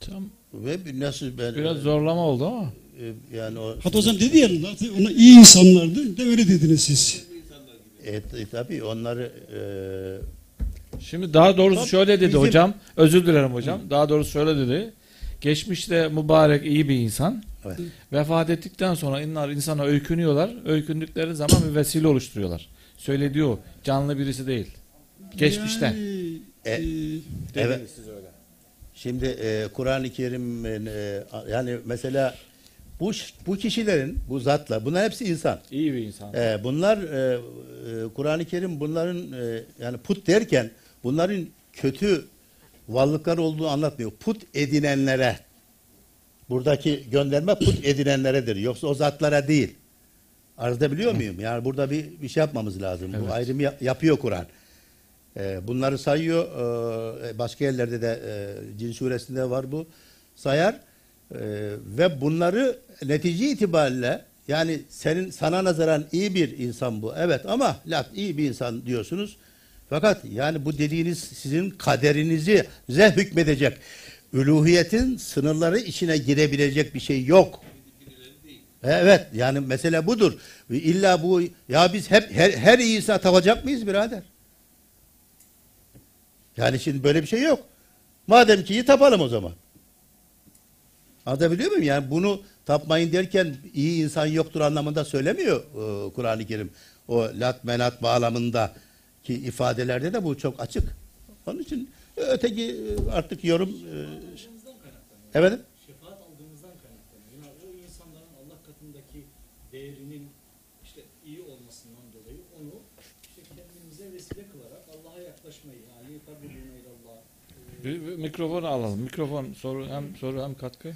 Tam Ve bir- nasıl ben biraz zorlama oldu ama. E, yani o Hatta zaman dedi ya Lat, ona iyi insanlardı. De öyle dediniz siz. e, e, tabii onları e, Şimdi daha doğrusu Tabii, şöyle dedi bizim- hocam. Özür dilerim hocam. Daha doğrusu şöyle dedi. Geçmişte mübarek iyi bir insan. Evet. Vefat ettikten sonra inlar insana öykünüyorlar. Öykündükleri zaman bir vesile oluşturuyorlar. Söylediği o. Canlı birisi değil. Geçmişte. Yani, E, e, evet. Şimdi e, Kur'an-ı Kerim e, yani mesela bu bu kişilerin bu zatla bunlar hepsi insan. İyi bir insan. E, bunlar e, e, Kur'an-ı Kerim bunların e, yani put derken bunların kötü varlıklar olduğunu anlatmıyor. Put edinenlere buradaki gönderme put edinenleredir. Yoksa o zatlara değil. Arz biliyor muyum? Yani burada bir bir şey yapmamız lazım. Evet. Bu ayrımı yap- yapıyor Kur'an. E, bunları sayıyor. E, başka yerlerde de e, Cin suresinde var bu. Sayar. E, ve bunları netice itibariyle yani senin sana nazaran iyi bir insan bu. Evet ama laf iyi bir insan diyorsunuz. Fakat yani bu dediğiniz sizin kaderinizi size hükmedecek. Üluhiyetin sınırları içine girebilecek bir şey yok. Evet yani mesele budur. İlla bu ya biz hep her, her iyi insana tapacak mıyız birader? Yani şimdi böyle bir şey yok. Madem ki iyi tapalım o zaman. Anlatabiliyor muyum? Yani bunu tapmayın derken iyi insan yoktur anlamında söylemiyor e, Kur'an-ı Kerim. O lat menat bağlamında ki ifadelerde de bu çok açık. Onun için e, öteki e, artık yorum e, evet şefaat aldığımızdan kaynaklanıyor. Yani o insanların Allah katındaki değerinin işte iyi olmasından dolayı onu işte kendimize vesile kılarak Allah'a yaklaşmayı yani. Bir, bir mikrofonu alalım. Mikrofon soru hem soru hem katkı.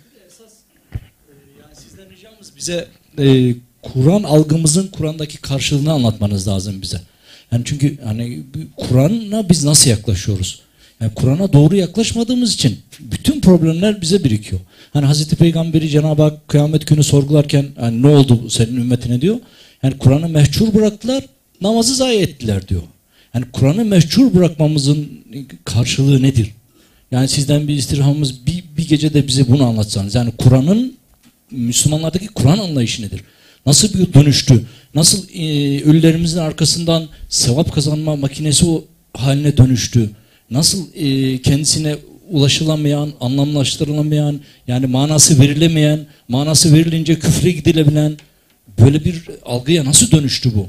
Sizden bize e, Kur'an algımızın Kur'an'daki karşılığını anlatmanız lazım bize. Yani çünkü hani Kur'an'a biz nasıl yaklaşıyoruz? Yani Kur'an'a doğru yaklaşmadığımız için bütün problemler bize birikiyor. Hani Hazreti Peygamberi Cenab-ı Hak kıyamet günü sorgularken hani ne oldu senin ümmetine diyor. Yani Kur'an'ı mehcur bıraktılar, namazı zayi ettiler diyor. Yani Kur'an'ı mehcur bırakmamızın karşılığı nedir? Yani sizden bir istirhamımız bir, bir gece de bize bunu anlatsanız. Yani Kur'an'ın Müslümanlardaki Kur'an anlayışı nedir? Nasıl bir dönüştü? Nasıl e, ölülerimizin arkasından sevap kazanma makinesi o haline dönüştü? Nasıl e, kendisine ulaşılamayan, anlamlaştırılamayan, yani manası verilemeyen, manası verilince küfre gidilebilen böyle bir algıya nasıl dönüştü bu?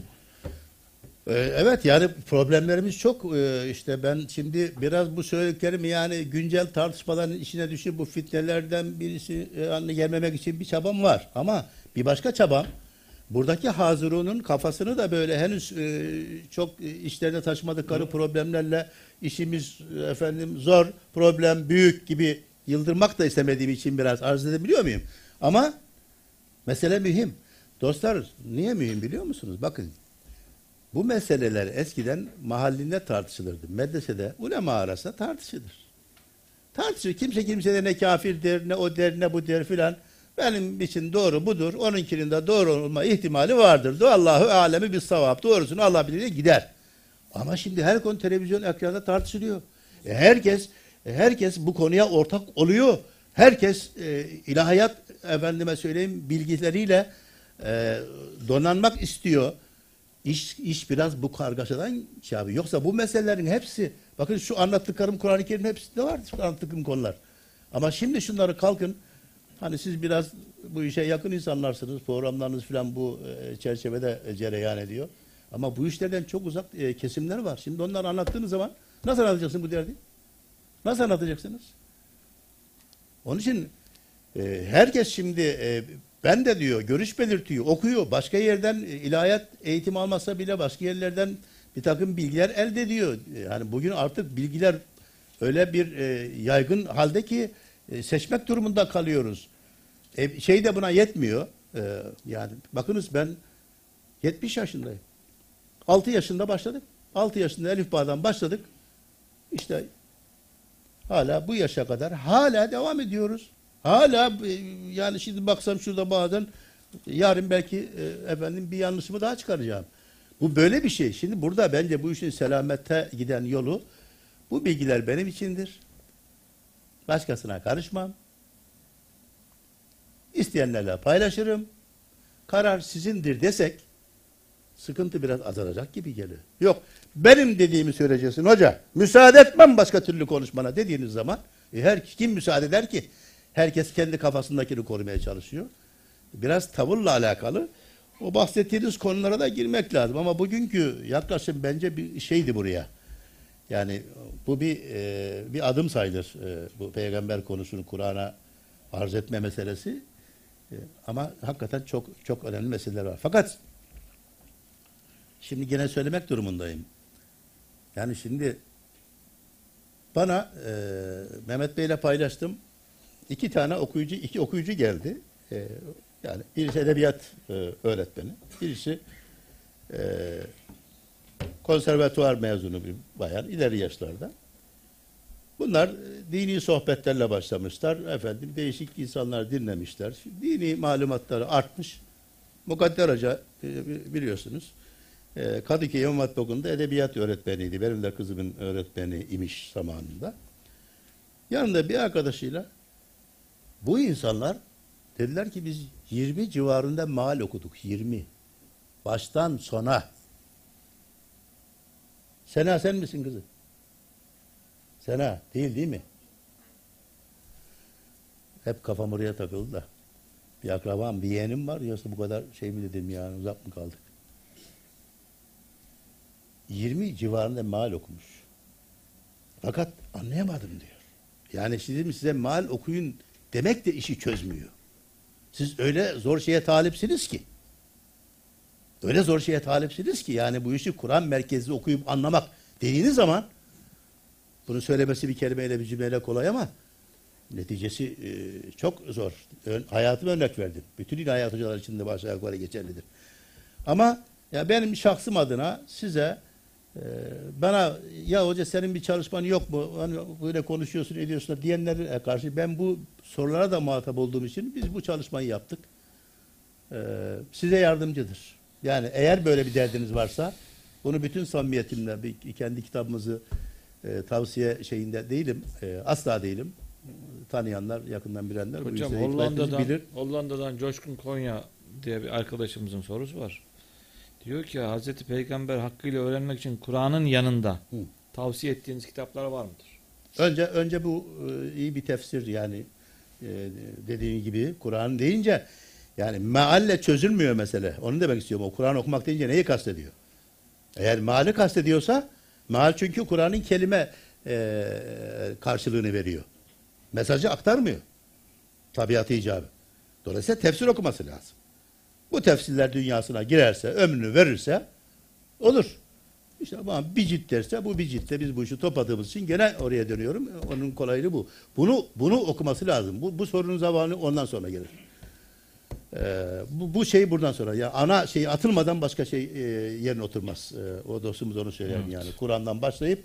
Ee, Evet yani problemlerimiz çok. Ee, işte ben şimdi biraz bu söylediklerimi yani güncel tartışmaların içine düşüp bu fitnelerden birisi e, haline gelmemek için bir çabam var. Ama bir başka çabam buradaki Hazırun'un kafasını da böyle henüz e, çok işlerine taşımadıkları problemlerle işimiz efendim zor, problem büyük gibi yıldırmak da istemediğim için biraz arz edebiliyor muyum? Ama mesele mühim. Dostlar niye mühim biliyor musunuz? Bakın bu meseleler eskiden mahallinde tartışılırdı. Medresede ulema arasında tartışılır. Tartışır. Kimse kimseye ne kafir der, ne o der, ne bu der filan. Benim için doğru budur. Onunkinin de doğru olma ihtimali vardır. Allahu alemi bir savap. Doğrusunu Allah bilir gider. Ama şimdi her konu televizyon ekranında tartışılıyor. E, herkes e, herkes bu konuya ortak oluyor. Herkes e, ilahiyat efendime söyleyeyim bilgileriyle e, donanmak istiyor. İş, iş biraz bu kargaşadan şey yapıyor. Yoksa bu meselelerin hepsi, bakın şu anlattıklarım Kur'an-ı Kerim'in hepsinde var şu anlattıklarım konular. Ama şimdi şunları kalkın, hani siz biraz bu işe yakın insanlarsınız, programlarınız falan bu e, çerçevede cereyan ediyor. Ama bu işlerden çok uzak e, kesimler var. Şimdi onları anlattığınız zaman nasıl anlatacaksın bu derdi? Nasıl anlatacaksınız? Onun için e, herkes şimdi ben de diyor, görüş belirtiyor, okuyor. Başka yerden e, ilahiyat eğitimi almasa bile başka yerlerden bir takım bilgiler elde ediyor. E, Yani bugün artık bilgiler öyle bir e, yaygın halde ki e, seçmek durumunda kalıyoruz. E, şey de buna yetmiyor. E, yani bakınız ben 70 yaşındayım. 6 yaşında başladık. 6 yaşında Elif Bağ'dan başladık. İşte hala bu yaşa kadar hala devam ediyoruz. Hala e, yani şimdi baksam şurada bazen yarın belki e, efendim bir yanlışımı daha çıkaracağım. Bu böyle bir şey. Şimdi burada bence bu işin selamette giden yolu bu bilgiler benim içindir. Başkasına karışmam. İsteyenlerle paylaşırım. Karar sizindir desek sıkıntı biraz azalacak gibi geliyor. Yok benim dediğimi söyleyeceksin hoca. Müsaade etmem başka türlü konuşmana dediğiniz zaman e, her kim müsaade eder ki? Herkes kendi kafasındakini korumaya çalışıyor. Biraz tavırla alakalı. O bahsettiğiniz konulara da girmek lazım ama bugünkü yaklaşım bence bir şeydi buraya. Yani bu bir e, bir adım sayılır e, bu peygamber konusunu Kur'an'a arz etme meselesi. E, ama hakikaten çok çok önemli meseleler var. Fakat Şimdi gene söylemek durumundayım. Yani şimdi bana e, Mehmet Bey'le paylaştım. İki tane okuyucu, iki okuyucu geldi. E, yani birisi edebiyat e, öğretmeni, birisi e, konservatuvar mezunu bir bayan, ileri yaşlarda. Bunlar e, dini sohbetlerle başlamışlar. Efendim değişik insanlar dinlemişler. Dini malumatları artmış. Mukadder Hoca e, biliyorsunuz. E, Kadıköy İmam Hatip edebiyat öğretmeniydi. Benim de kızımın öğretmeni imiş zamanında. Yanında bir arkadaşıyla bu insanlar dediler ki biz 20 civarında mal okuduk. 20. Baştan sona. Sena sen misin kızım? Sena değil değil mi? Hep kafam oraya takıldı da. Bir akrabam, bir yeğenim var. Yoksa bu kadar şey mi dedim yani uzak mı kaldık? 20 civarında mal okumuş. Fakat anlayamadım diyor. Yani sizin size mal okuyun demek de işi çözmüyor. Siz öyle zor şeye talipsiniz ki. Öyle zor şeye talipsiniz ki yani bu işi Kur'an merkezli okuyup anlamak dediğiniz zaman bunu söylemesi bir kelimeyle bir cümleyle kolay ama neticesi e, çok zor. Ön, hayatım örnek verdim. Bütün ilahiyat hocalar için de başa yukarı geçerlidir. Ama ya benim şahsım adına size e, bana ya hoca senin bir çalışman yok mu? Hani böyle konuşuyorsun ediyorsun diyenlere karşı ben bu sorulara da muhatap olduğum için biz bu çalışmayı yaptık. E, size yardımcıdır. Yani eğer böyle bir derdiniz varsa bunu bütün samimiyetimle bir, kendi kitabımızı e, tavsiye şeyinde değilim. E, asla değilim. Tanıyanlar, yakından bilenler bu Hocam işe Hollanda'dan, bilir. Hollanda'dan Coşkun Konya diye bir arkadaşımızın sorusu var. Diyor ki Hazreti Peygamber hakkıyla öğrenmek için Kur'an'ın yanında Hı. tavsiye ettiğiniz kitaplar var mıdır? Önce önce bu e, iyi bir tefsir yani e, dediğin gibi Kur'an deyince yani mealle çözülmüyor mesele. Onu demek istiyorum. O Kur'an okumak deyince neyi kastediyor? Eğer meali kastediyorsa meal çünkü Kur'an'ın kelime e, karşılığını veriyor. Mesajı aktarmıyor. Tabiatı icabı. Dolayısıyla tefsir okuması lazım. Bu tefsirler dünyasına girerse, ömrünü verirse olur. İşte ama bir cilt derse bu bir ciltte biz bu işi topladığımız için gene oraya dönüyorum. Onun kolaylığı bu. Bunu bunu okuması lazım. Bu, bu sorunun zamanı ondan sonra gelir. Ee, bu, bu şey buradan sonra ya ana şey atılmadan başka şey e, yerine oturmaz. Ee, o dostumuz onu söyler yani. Kur'an'dan başlayıp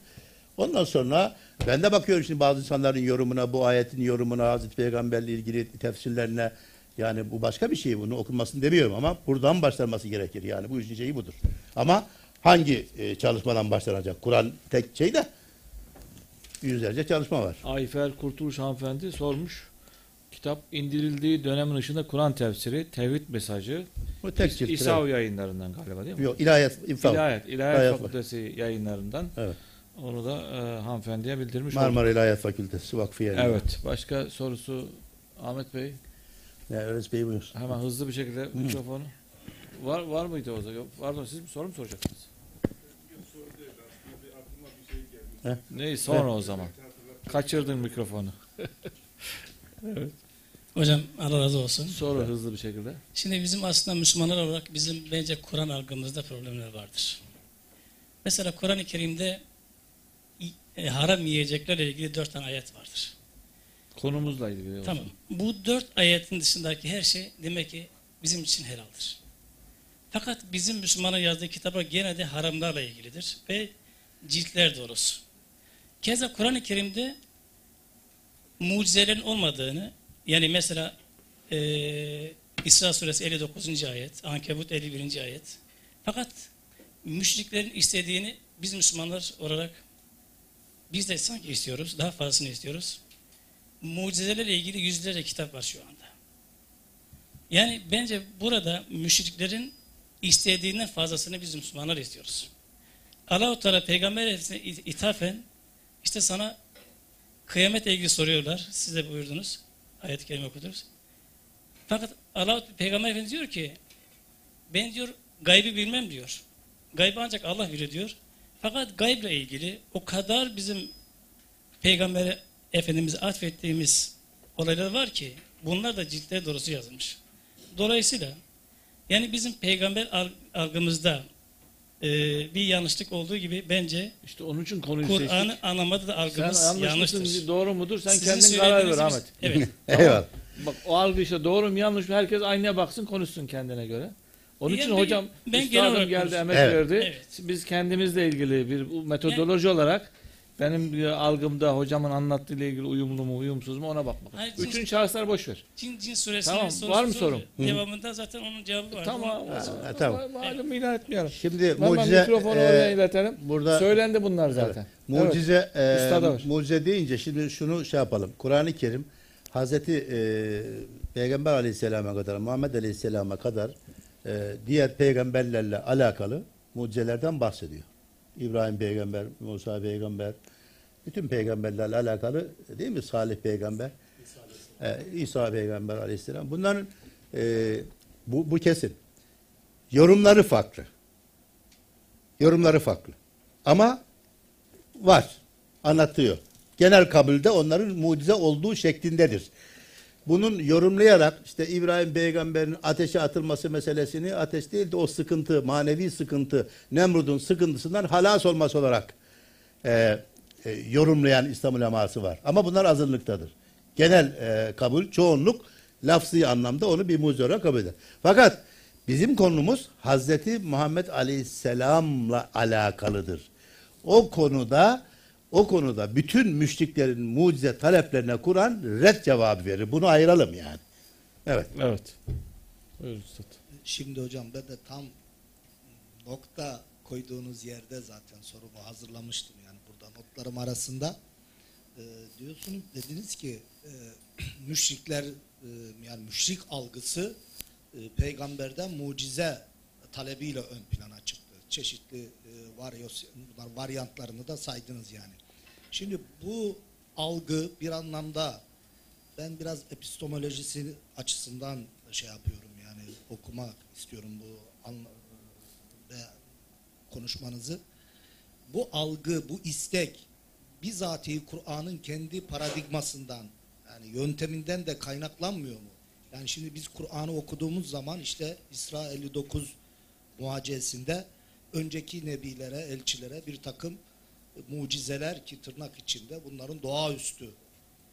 ondan sonra ben de bakıyorum şimdi bazı insanların yorumuna, bu ayetin yorumuna, Hazreti Peygamberle ilgili tefsirlerine yani bu başka bir şey. Bunu okunmasını demiyorum ama buradan başlanması gerekir. Yani bu işin şeyi budur. Ama hangi e, çalışmadan başlanacak? Kur'an tek şey de yüzlerce çalışma var. Ayfer Kurtuluş hanımefendi sormuş. Kitap indirildiği dönemin ışığında Kur'an tefsiri, tevhid mesajı, Bu tek cilt. İSAV yayınlarından galiba değil mi? Yok, ilahiyat, infak. İlahiyat, İlahiyat İlahiyat Fakültesi yayınlarından. Evet. Onu da e, hanımefendiye bildirmiş olduk. Marmara İlahiyat Fakültesi Vakfı yani. Evet. Başka sorusu Ahmet Bey Ne, Öğretmen Bey buyur. hemen hızlı bir şekilde mikrofonu. Var var mıydı o zaman? Pardon siz bir soru mu soracaksınız? He? Neyi sonra o zaman. Kaçırdın mikrofonu. Hocam Allah razı olsun. Soru hızlı bir şekilde. Şimdi bizim aslında Müslümanlar olarak bizim bence Kur'an algımızda problemler vardır. Mesela Kur'an-ı Kerim'de e, haram yiyeceklerle ilgili dört tane ayet vardır. Konumuzla ilgili. olsun. Tamam. Bu dört ayetin dışındaki her şey demek ki bizim için helaldir. Fakat bizim Müslümanın yazdığı kitaba gene de haramlarla ilgilidir ve ciltler dolusu. Keza Kur'an-ı Kerim'de mucizelerin olmadığını yani mesela eee İsra suresi 59. ayet, Ankebut 51. ayet. Fakat müşriklerin istediğini biz Müslümanlar olarak biz de sanki istiyoruz, daha fazlasını istiyoruz mucizelerle ilgili yüzlerce kitap var şu anda. Yani bence burada müşriklerin istediğinden fazlasını biz Müslümanlar istiyoruz. Allah-u Teala Peygamber Efendimiz'e ithafen işte sana kıyametle ilgili soruyorlar. Siz de buyurdunuz. Ayet-i kerime okudunuz. Fakat Allah Peygamber Efendimiz diyor ki ben diyor gaybı bilmem diyor. Gaybı ancak Allah bilir diyor. Fakat gaybla ilgili o kadar bizim Peygamber'e Efendimiz'e atfettiğimiz olaylar var ki bunlar da ciltler doğrusu yazılmış. Dolayısıyla yani bizim peygamber alg- algımızda e, bir yanlışlık olduğu gibi bence İşte onun için konuyu Kur'an'ı anlamada da Sen algımız yanlış yanlıştır. mısın, doğru mudur? Sen Sizin kendin karar ver Ahmet. Evet. Eyvallah. Bak o algı işte doğru mu yanlış mı herkes aynaya baksın konuşsun kendine göre. Onun Yani için ben- hocam ben üstadım geldi konuşuyorum. emek Evet. verdi. Evet. Biz kendimizle ilgili bir metodoloji olarak benim bir algımda hocamın anlattığı ile ilgili uyumlu mu uyumsuz mu ona bakmak. Hayır, Bütün cins- şahıslar boş ver. Cin, cin suresinin Tamam, sorusu var mı sorun? Devamında zaten onun cevabı var. Tamam. Ha, tamam. Malum ilan etmiyorum. Şimdi Hemen mucize mikrofonu e, oraya iletelim. burada Söylendi bunlar zaten. mucize e, Üstada var. mucize deyince şimdi şunu şey yapalım. Kur'an-ı Kerim Hazreti e, Peygamber Aleyhisselam'a kadar Muhammed Aleyhisselam'a kadar e, diğer peygamberlerle alakalı mucizelerden bahsediyor. İbrahim peygamber, Musa peygamber, bütün peygamberlerle alakalı değil mi? Salih peygamber, e, İsa peygamber aleyhisselam. Bunların e, bu, bu kesin. Yorumları farklı. Yorumları farklı. Ama var. Anlatıyor. Genel kabulde onların mucize olduğu şeklindedir. Bunun yorumlayarak işte İbrahim peygamberin ateşe atılması meselesini ateş değil de o sıkıntı, manevi sıkıntı, Nemrud'un sıkıntısından halas olması olarak e, e, yorumlayan İslam uleması var. Ama bunlar azınlıktadır. Genel e, kabul, çoğunluk lafzı anlamda onu bir mucize olarak kabul eder. Fakat bizim konumuz Hazreti Muhammed Aleyhisselam'la alakalıdır. O konuda o konuda bütün müşriklerin mucize taleplerine Kur'an red cevabı verir. Bunu ayıralım yani. Evet. Evet. Buyurun üstad. Şimdi hocam ben de tam nokta koyduğunuz yerde zaten sorumu hazırlamıştım notlarım arasında. Ee, diyorsunuz dediniz ki e, müşrikler e, yani müşrik algısı e, peygamberden mucize talebiyle ön plana çıktı. Çeşitli e, varyos, bunlar varyantlarını da saydınız yani. Şimdi bu algı bir anlamda ben biraz epistemolojisi açısından şey yapıyorum yani okumak istiyorum bu an, ve konuşmanızı. Bu algı, bu istek bizatihi Kur'an'ın kendi paradigmasından yani yönteminden de kaynaklanmıyor mu? Yani şimdi biz Kur'an'ı okuduğumuz zaman işte İsra 59 muhacesinde önceki nebilere, elçilere bir takım mucizeler ki tırnak içinde bunların doğaüstü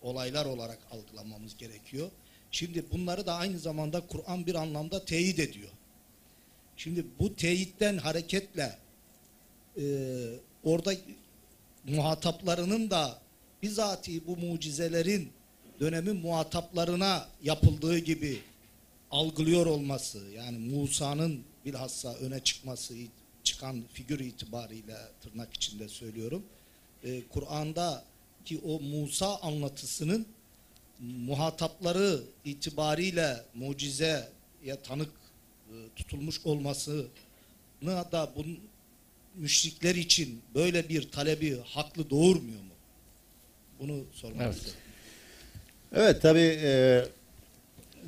olaylar olarak algılamamız gerekiyor. Şimdi bunları da aynı zamanda Kur'an bir anlamda teyit ediyor. Şimdi bu teyitten hareketle e, orada muhataplarının da bizatihi bu mucizelerin dönemin muhataplarına yapıldığı gibi algılıyor olması yani Musa'nın bilhassa öne çıkması çıkan figür itibariyle tırnak içinde söylüyorum. E, Kur'an'da ki o Musa anlatısının muhatapları itibariyle mucizeye tanık e, tutulmuş olmasına da bu müşrikler için böyle bir talebi haklı doğurmuyor mu? Bunu sormak Evet. istedim. Evet tabi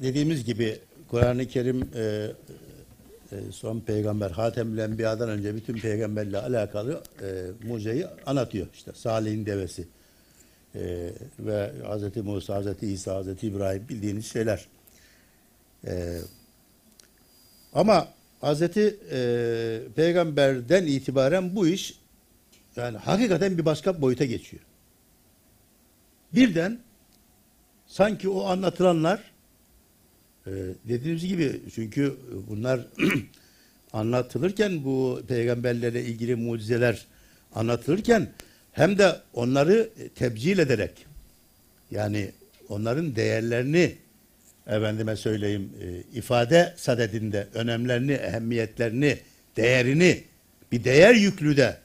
dediğimiz gibi Kur'an-ı Kerim e, e, son peygamber Hatemül Enbiya'dan önce bütün peygamberle alakalı e, mucizeyi anlatıyor. İşte Salih'in devesi e, ve Hz. Musa, Hz. İsa, Hz. İbrahim bildiğiniz şeyler. E, ama Hz. E, peygamberden itibaren bu iş yani hakikaten bir başka boyuta geçiyor. Birden sanki o anlatılanlar e, dediğimiz gibi çünkü bunlar anlatılırken bu peygamberlerle ilgili mucizeler anlatılırken hem de onları tebcil ederek yani onların değerlerini efendime söyleyeyim e, ifade sadedinde önemlerini, ehemmiyetlerini, değerini bir değer yüklü de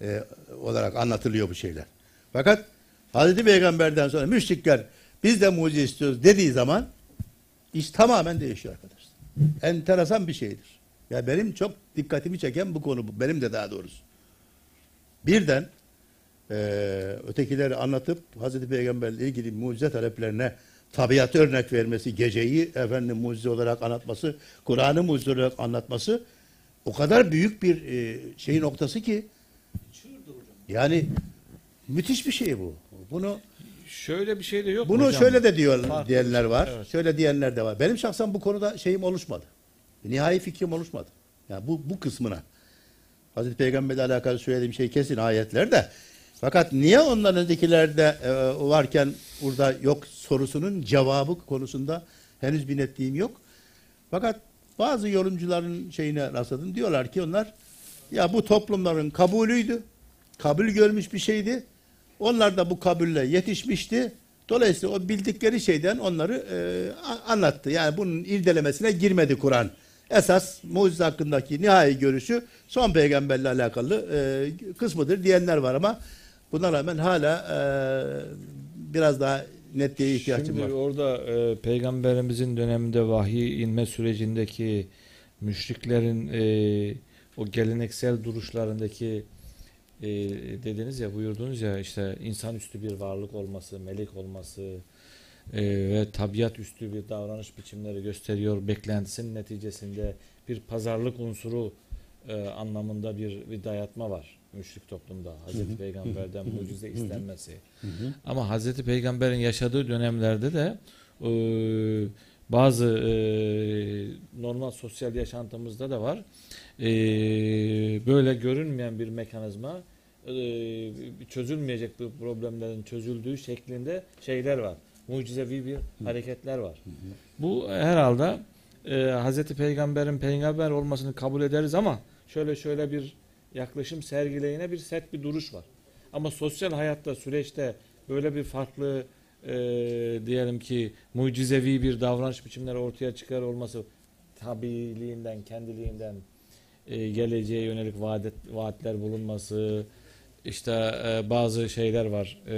e, olarak anlatılıyor bu şeyler. Fakat Hazreti Peygamber'den sonra müşrikler biz de mucize istiyoruz dediği zaman iş tamamen değişiyor arkadaşlar. Enteresan bir şeydir. Ya benim çok dikkatimi çeken bu konu bu. Benim de daha doğrusu. Birden eee ötekileri anlatıp Hazreti Peygamberle ilgili mucize taleplerine tabiatı örnek vermesi, geceyi efendim mucize olarak anlatması, Kur'an'ı mucize olarak anlatması o kadar büyük bir e, şey noktası ki yani müthiş bir şey bu. Bunu Şöyle bir şey de yok bunu hocam. şöyle de diyor Farklı diyenler şey, var. evet. Şöyle diyenler de var. Benim şahsen bu konuda şeyim oluşmadı. Nihai fikrim oluşmadı. Yani bu bu kısmına. Hazreti Peygamberle alakalı söylediğim şey kesin ayetlerde. Fakat niye ondan öncekilerde e, varken burada yok sorusunun cevabı konusunda henüz bir netliğim yok. Fakat bazı yorumcuların şeyine rastladım. Diyorlar ki onlar ya bu toplumların kabulüydü. Kabul görmüş bir şeydi. Onlar da bu kabulle yetişmişti. Dolayısıyla o bildikleri şeyden onları e, anlattı. Yani bunun irdelemesine girmedi Kur'an. Esas mucize hakkındaki nihai görüşü son peygamberle alakalı e, kısmıdır diyenler var ama buna rağmen hala e, biraz daha netliğe ihtiyacım Şimdi var. orada e, peygamberimizin döneminde vahiy inme sürecindeki müşriklerin e, o geleneksel duruşlarındaki e, dediniz ya buyurdunuz ya işte insanüstü bir varlık olması, melek olması e, ve tabiat üstü bir davranış biçimleri gösteriyor. Beklentisinin neticesinde bir pazarlık unsuru e, anlamında bir, bir dayatma var müşrik toplumda. Hazreti Peygamber'den mucize istenmesi. Ama Hazreti Peygamber'in yaşadığı dönemlerde de e, bazı e, normal sosyal yaşantımızda da var. E, böyle görünmeyen bir mekanizma e, çözülmeyecek bir problemlerin çözüldüğü şeklinde şeyler var. Mucizevi bir hareketler var. Bu herhalde e, Hazreti Peygamber'in peygamber olmasını kabul ederiz ama şöyle şöyle bir yaklaşım sergileyine bir set bir duruş var. Ama sosyal hayatta süreçte böyle bir farklı e, diyelim ki mucizevi bir davranış biçimleri ortaya çıkar olması tabiliğinden, kendiliğinden e, geleceğe yönelik vaadet, vaatler bulunması işte e, bazı şeyler var e,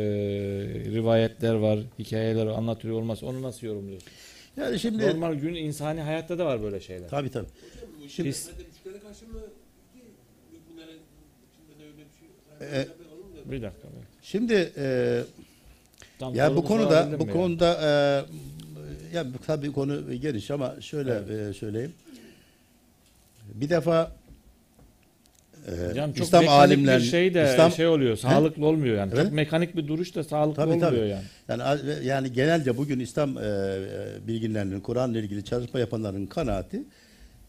rivayetler var hikayeler anlatıyor olması onu nasıl yorumluyorsun? Yani şimdi Normal gün insani hayatta da var böyle şeyler. tabii tabii. Şimdi Biz- karşı mı ki müminlerin içinde de öyle bir şey. E, Bir dakika. Şimdi e, Tam Ya bu konuda bu mi konuda e, ya tabii konu geniş ama şöyle e, söyleyeyim. Bir defa e, yani? Çok İslam alimler şey de İslam şey oluyor. Sağlıklı olmuyor yani. Evet. Çok mekanik bir duruş da sağlıklı Tabii, olmuyor tabii. yani. yani yani genelce bugün İslam e, e, bilginlerinin Kur'an'la ilgili çalışma yapanların kanaati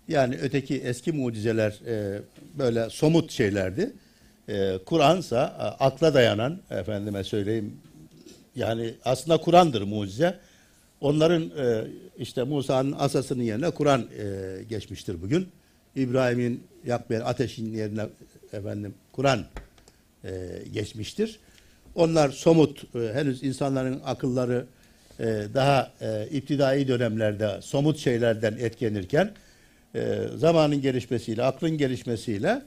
yani öteki eski mucizeler e, böyle somut şeylerdi. E, Kur'ansa e, akla dayanan efendime söyleyeyim yani aslında Kur'an'dır mucize. Onların e, işte Musa'nın asasının yerine Kur'an e, geçmiştir bugün. İbrahim'in yakmayan ateşin yerine efendim Kur'an geçmiştir. Onlar somut, henüz insanların akılları daha iptidai dönemlerde somut şeylerden etkilenirken zamanın gelişmesiyle, aklın gelişmesiyle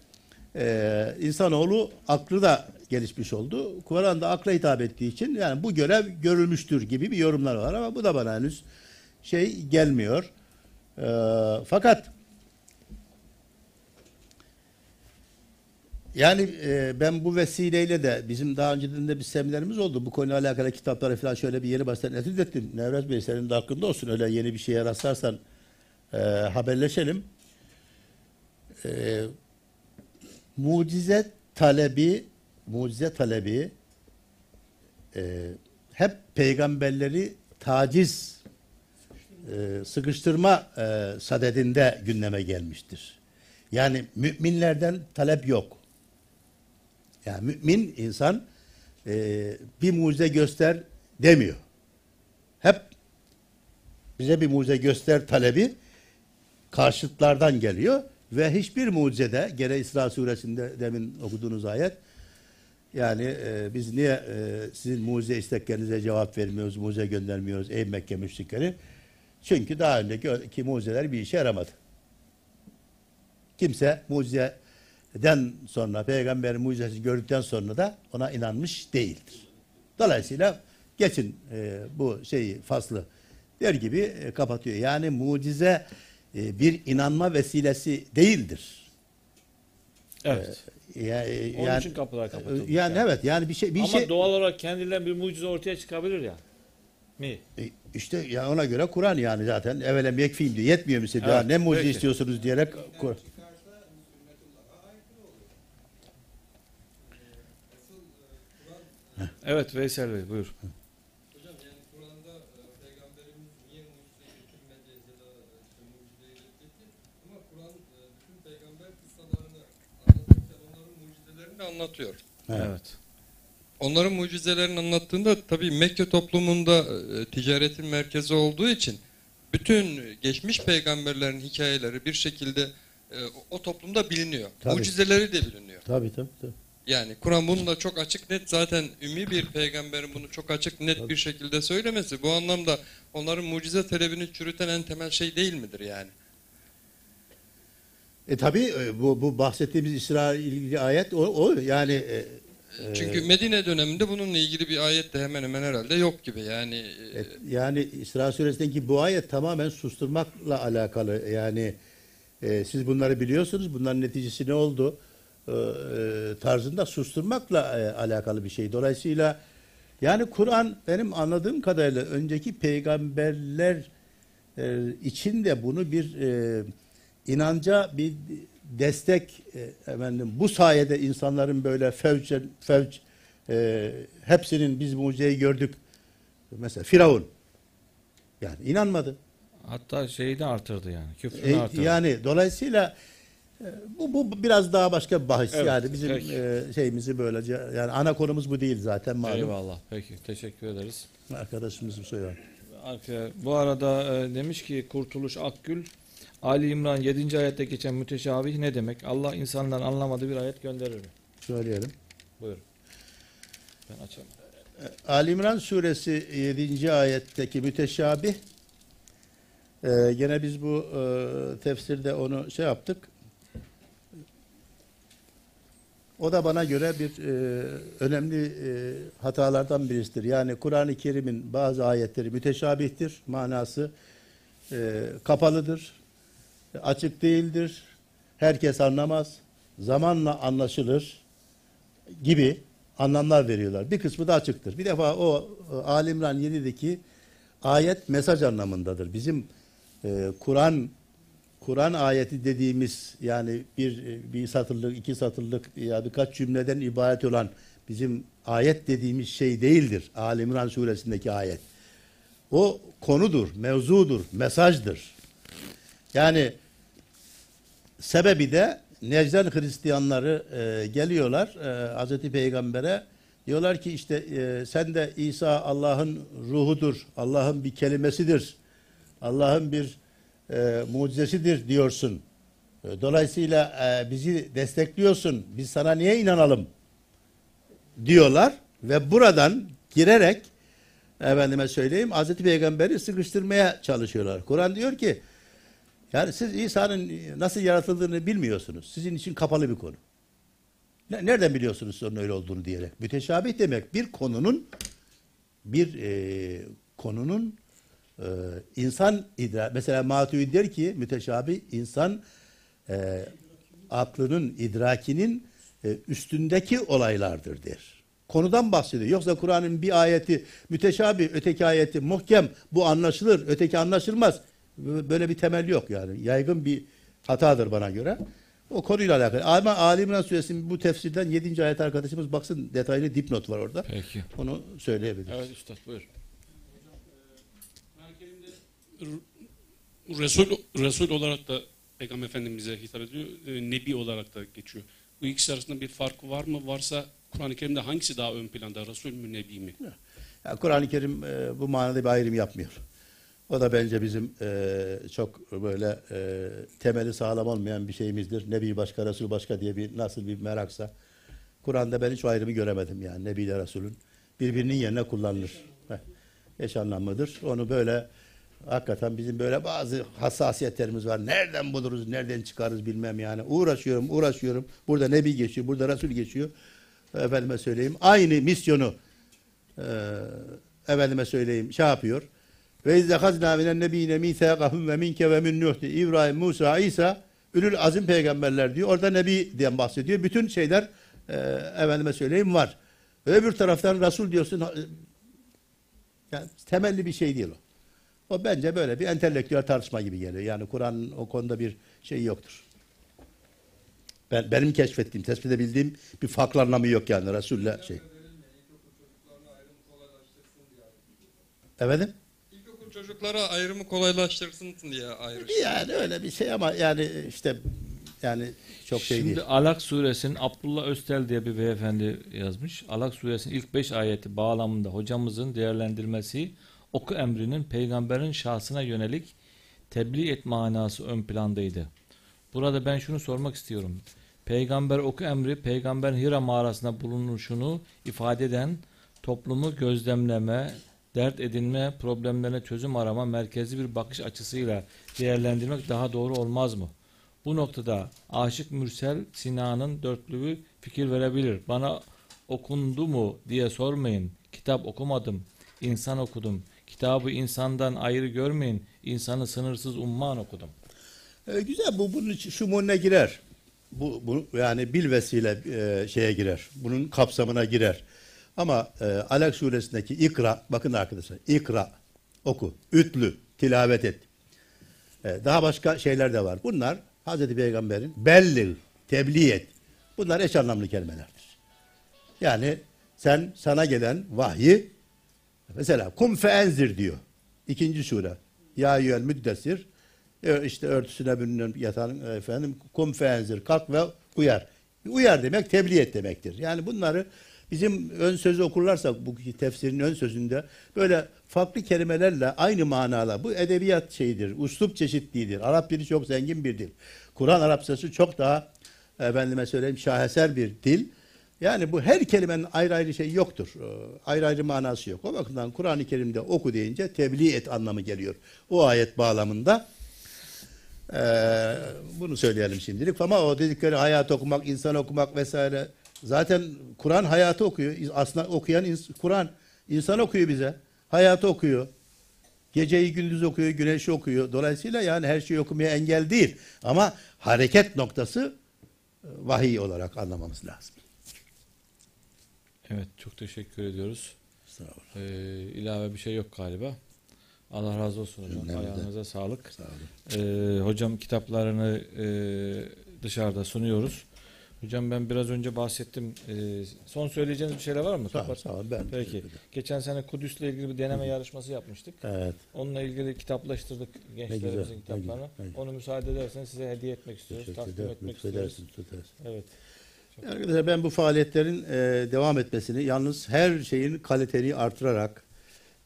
e, insanoğlu aklı da gelişmiş oldu. Kur'an'da akla hitap ettiği için yani bu görev görülmüştür gibi bir yorumlar var ama bu da bana henüz şey gelmiyor. E, fakat Yani e, ben bu vesileyle de bizim daha önceden de bir seminerimiz oldu. Bu konuyla alakalı kitapları falan şöyle bir yeni baştan etüt ettim. Nevret Bey senin de hakkında olsun. Öyle yeni bir şeye rastlarsan e, haberleşelim. E, mucize talebi mucize talebi e, hep peygamberleri taciz e, sıkıştırma e, sadedinde gündeme gelmiştir. Yani müminlerden talep yok. Yani mümin insan e, bir mucize göster demiyor. Hep bize bir mucize göster talebi karşıtlardan geliyor ve hiçbir mucizede gene İsra suresinde demin okuduğunuz ayet yani e, biz niye e, sizin mucize isteklerinize cevap vermiyoruz, mucize göndermiyoruz ey Mekke müşrikleri? Çünkü daha önceki mucizeler bir işe yaramadı. Kimse mucizeden sonra, peygamberin mucizesini gördükten sonra da ona inanmış değildir. Dolayısıyla geçin e, bu şeyi faslı der gibi e, kapatıyor. Yani mucize e, bir inanma vesilesi değildir. Evet. Ya, e, Onun yani, için kapılar kapatılmış. yani evet yani bir şey bir Ama şey doğal olarak kendinden bir mucize ortaya çıkabilir ya. Mi? E, işte yani ona göre Kur'an yani zaten evelem yekfiyim diyor. Yetmiyor mu size? Evet, Ya ne mucize peki. istiyorsunuz diyerek Kur- Evet Veysel Bey buyur. Hocam yani Kur'an'da e, Peygamberimiz niye mucize getirmedi ya da e, işte mucizeyi reddetti. Ama Kur'an e, bütün peygamber kıssalarını anlatırken onların mucizelerini anlatıyor. Evet. Onların mucizelerini anlattığında tabii Mekke toplumunda e, ticaretin merkezi olduğu için bütün geçmiş peygamberlerin hikayeleri bir şekilde e, o- toplumda biliniyor. Tabii. Mucizeleri de biliniyor. Tabii tabii. tabii. Yani Kur'an bunu da çok açık net zaten ümmi bir peygamberin bunu çok açık net bir şekilde söylemesi bu anlamda onların mucize talebini çürüten en temel şey değil midir yani? E tabii e, bu, bu bahsettiğimiz İsrail ilgili ayet o, o yani e, Çünkü Medine döneminde bununla ilgili bir ayet de hemen hemen herhalde yok gibi yani. e, e, yani İsra suresindeki bu ayet tamamen susturmakla alakalı. Yani e, siz bunları biliyorsunuz. Bunların neticesi ne oldu? E, e, tarzında susturmakla e, alakalı bir şey. Dolayısıyla yani Kur'an benim anladığım kadarıyla önceki peygamberler e, için de bunu bir e, inanca bir destek e, efendim bu sayede insanların böyle fevç fevç e, hepsinin biz mucizeyi gördük mesela Firavun yani inanmadı. Hatta şeyi de artırdı yani. Küfrünü E, artırdı. yani dolayısıyla e, bu, bu biraz daha başka bir bahis Evet, yani bizim peki. e, şeyimizi böylece yani ana konumuz bu değil zaten malum Eyvallah. Peki. Teşekkür ederiz. arkadaşımız söylüyor. Arka- Bu arada e, demiş ki Kurtuluş Akgül Ali İmran 7. ayette geçen müteşabih ne demek? Allah insanların anlamadığı bir ayet gönderir mi? Söyleyelim. Buyurun. Ben açayım. Ali İmran suresi 7. ayetteki müteşabih e, gene biz bu e, tefsirde onu şey yaptık. O da bana göre bir e, önemli e, hatalardan birisidir. Yani Kur'an-ı Kerim'in bazı ayetleri müteşabihtir. Manası e, kapalıdır. Açık değildir. Herkes anlamaz. Zamanla anlaşılır gibi anlamlar veriyorlar. Bir kısmı da açıktır. Bir defa o e, Ali İmran 7'deki ayet mesaj anlamındadır. Bizim e, Kur'an Kur'an ayeti dediğimiz yani bir e, bir satırlık, iki satırlık ya birkaç cümleden ibaret olan bizim ayet dediğimiz şey değildir. Ali İmran suresindeki ayet. O konudur, mevzudur, mesajdır. Yani sebebi de Necden Hristiyanları e, geliyorlar e, Hz. Peygamber'e diyorlar ki işte e, sen de İsa Allah'ın ruhudur, Allah'ın bir kelimesidir, Allah'ın bir e, mucizesidir diyorsun. E, Dolayısıyla e, bizi destekliyorsun, biz sana niye inanalım diyorlar ve buradan girerek efendime söyleyeyim Hazreti Peygamber'i sıkıştırmaya çalışıyorlar. Kur'an diyor ki yani siz İsa'nın nasıl yaratıldığını bilmiyorsunuz. Sizin için kapalı bir konu. Ne- Nereden biliyorsunuz onun öyle olduğunu diyerek. Müteşabih demek bir konunun bir e, konunun e, insan idra mesela Matüid der ki müteşabih insan e, aklının idrakinin e, üstündeki olaylardır der. Konudan bahsediyor. Yoksa Kur'an'ın bir ayeti müteşabih, öteki ayeti muhkem, bu anlaşılır, öteki anlaşılmaz. Böyle bir temel yok yani. Yaygın bir hatadır bana göre. O konuyla alakalı. Ama Ali İmran Suresinin bu tefsirden 7. ayet arkadaşımız baksın detaylı dipnot var orada. Peki. Onu söyleyebiliriz. Evet üstad buyur. Resul, Resul olarak da Peygamber Efendimiz'e hitap ediyor, e, Nebi olarak da geçiyor. Bu ikisi arasında bir fark var mı? Varsa Kur'an-ı Kerim'de hangisi daha ön planda? Resul mü, Nebi mi? Kur'an-ı Kerim e, bu manada bir ayrım yapmıyor. O da bence bizim e, çok böyle e, temeli sağlam olmayan bir şeyimizdir. Nebi başka, Resul başka diye bir nasıl bir meraksa. Kur'an'da ben hiç ayrımı göremedim yani Nebi ile Resul'ün. Birbirinin yerine kullanılır. Eş anlamlıdır. Onu böyle hakikaten bizim böyle bazı hassasiyetlerimiz var. Nereden buluruz, nereden çıkarız bilmem yani. Uğraşıyorum, uğraşıyorum. Burada Nebi geçiyor, burada Resul geçiyor. Efendime söyleyeyim. Aynı misyonu e, efendime söyleyeyim şey yapıyor. Ve izle hazna minen nebiyine mithaqahum ve minke ve min Nuh diyor. İbrahim, Musa, İsa ülül azim peygamberler diyor. Orada nebi diye bahsediyor. Bütün şeyler e, efendime söyleyeyim var. Ve öbür taraftan Resul diyorsun. ha- Yani temelli bir şey değil o. O bence böyle bir entelektüel tartışma gibi geliyor. Yani Kur'an'ın o konuda bir şey yoktur. Ben, benim keşfettiğim, tespit edebildiğim bir farklı anlamı yok yani Resul'le şey. Efendim? Çocuklara ayrımı kolaylaştırsın diye ayrı. Yani öyle bir şey ama yani işte yani çok şey Şimdi değil. Alak suresinin Abdullah Östel diye bir beyefendi yazmış. Alak suresinin ilk 5 ayeti bağlamında hocamızın değerlendirmesi oku emrinin peygamberin şahsına yönelik tebliğ et manası ön plandaydı. Burada ben şunu sormak istiyorum. Peygamber oku emri peygamberin Hira mağarasında bulunuşunu ifade eden toplumu gözlemleme, dert edinme, problemlerine çözüm arama merkezi bir bakış açısıyla değerlendirmek daha doğru olmaz mı? Bu noktada Aşık Mürsel Sinan'ın dörtlüğü fikir verebilir. Bana okundu mu diye sormayın. Kitap okumadım, insan okudum. Kitabı insandan ayrı görmeyin. İnsanı sınırsız umman okudum. Ee, güzel bu bunun için şumununa girer. Bu, bu yani bil vesile e, şeye girer. Bunun kapsamına girer. Ama e, Alak suresindeki ikra bakın arkadaşlar ikra oku, ütlü, tilavet et. E, daha başka şeyler de var. Bunlar Hazreti Peygamber'in belli, tebliğ et. Bunlar eş anlamlı kelimelerdir. Yani sen sana gelen vahyi mesela kum feenzir diyor. İkinci sure. Ya yüel müddessir e, işte örtüsüne bürünen yatan e, efendim kum feenzir kalk ve uyar. Uyar demek tebliğ et demektir. Yani bunları bizim ön sözü okurlarsak bu tefsirin ön sözünde böyle farklı kelimelerle aynı manala bu edebiyat şeyidir. Uslup çeşitliğidir. Arap dili çok zengin bir dil. Kur'an Arapçası çok daha efendime söyleyeyim şaheser bir dil. Yani bu her kelimenin ayrı ayrı şey yoktur. Ee, Ayrı ayrı manası yok. O bakımdan Kur'an-ı Kerim'de oku deyince tebliğ et anlamı geliyor. O ayet bağlamında ee, bunu söyleyelim şimdilik. Ama o dedikleri hayat okumak, insan okumak vesaire. Zaten Kur'an hayatı okuyor. Aslında okuyan Kur'an insan okuyor bize. Hayatı okuyor. Geceyi gündüz okuyor, güneşi okuyor. Dolayısıyla yani her şeyi okumaya engel değil. Ama hareket noktası e, vahiy olarak anlamamız lazım. Evet çok teşekkür ediyoruz. Sağ olun. Ee, ilave bir şey yok galiba. Allah razı olsun hocam. Cümlemizden. Ayağınıza sağlık. Sağ olun. Ee, hocam kitaplarını e, dışarıda sunuyoruz. Hocam ben biraz önce bahsettim. Ee, son söyleyeceğiniz bir şeyler var mı? Sağ olun. Ben Peki. Geçen sene Kudüs'le ilgili bir deneme yarışması yapmıştık. Evet. Onunla ilgili kitaplaştırdık gençlerimizin güzel, kitaplarını. güzel, ne güzel. Onu müsaade ederseniz size hediye etmek istiyoruz. Teşekkür Takdim ederim. etmek istiyoruz. Evet. Arkadaşlar ben bu faaliyetlerin e, devam etmesini yalnız her şeyin kaliteli artırarak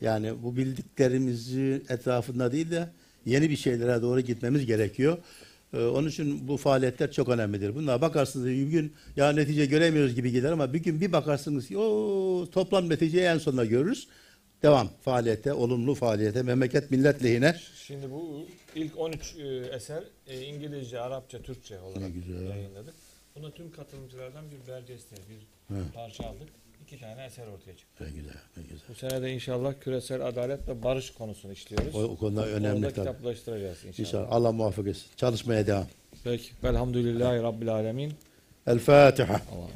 yani bu bildiklerimizi etrafında değil de yeni bir şeylere doğru gitmemiz gerekiyor. E, onun için bu faaliyetler çok önemlidir. Bunlara bakarsınız bir gün ya netice göremiyoruz gibi gider ama bir gün bir bakarsınız ki o toplam neticeyi en sonunda görürüz. Devam faaliyete, olumlu faaliyete, memleket millet lehine. Şimdi bu ilk 13 e, eser e, İngilizce, Arapça, Türkçe olarak yayınladık. Buna tüm katılımcılardan bir belgeste, bir Evet. parça aldık. İki tane eser ortaya çıktı. Ne güzel, ne güzel. Bu sene de inşallah küresel adalet ve barış konusunu işliyoruz. O, o konuda Onu önemli tabii. kitaplaştıracağız inşallah. İnşallah Allah muvaffak etsin. Çalışmaya devam. Peki. Velhamdülillahi Rabbil Alemin. El Fatiha. Allah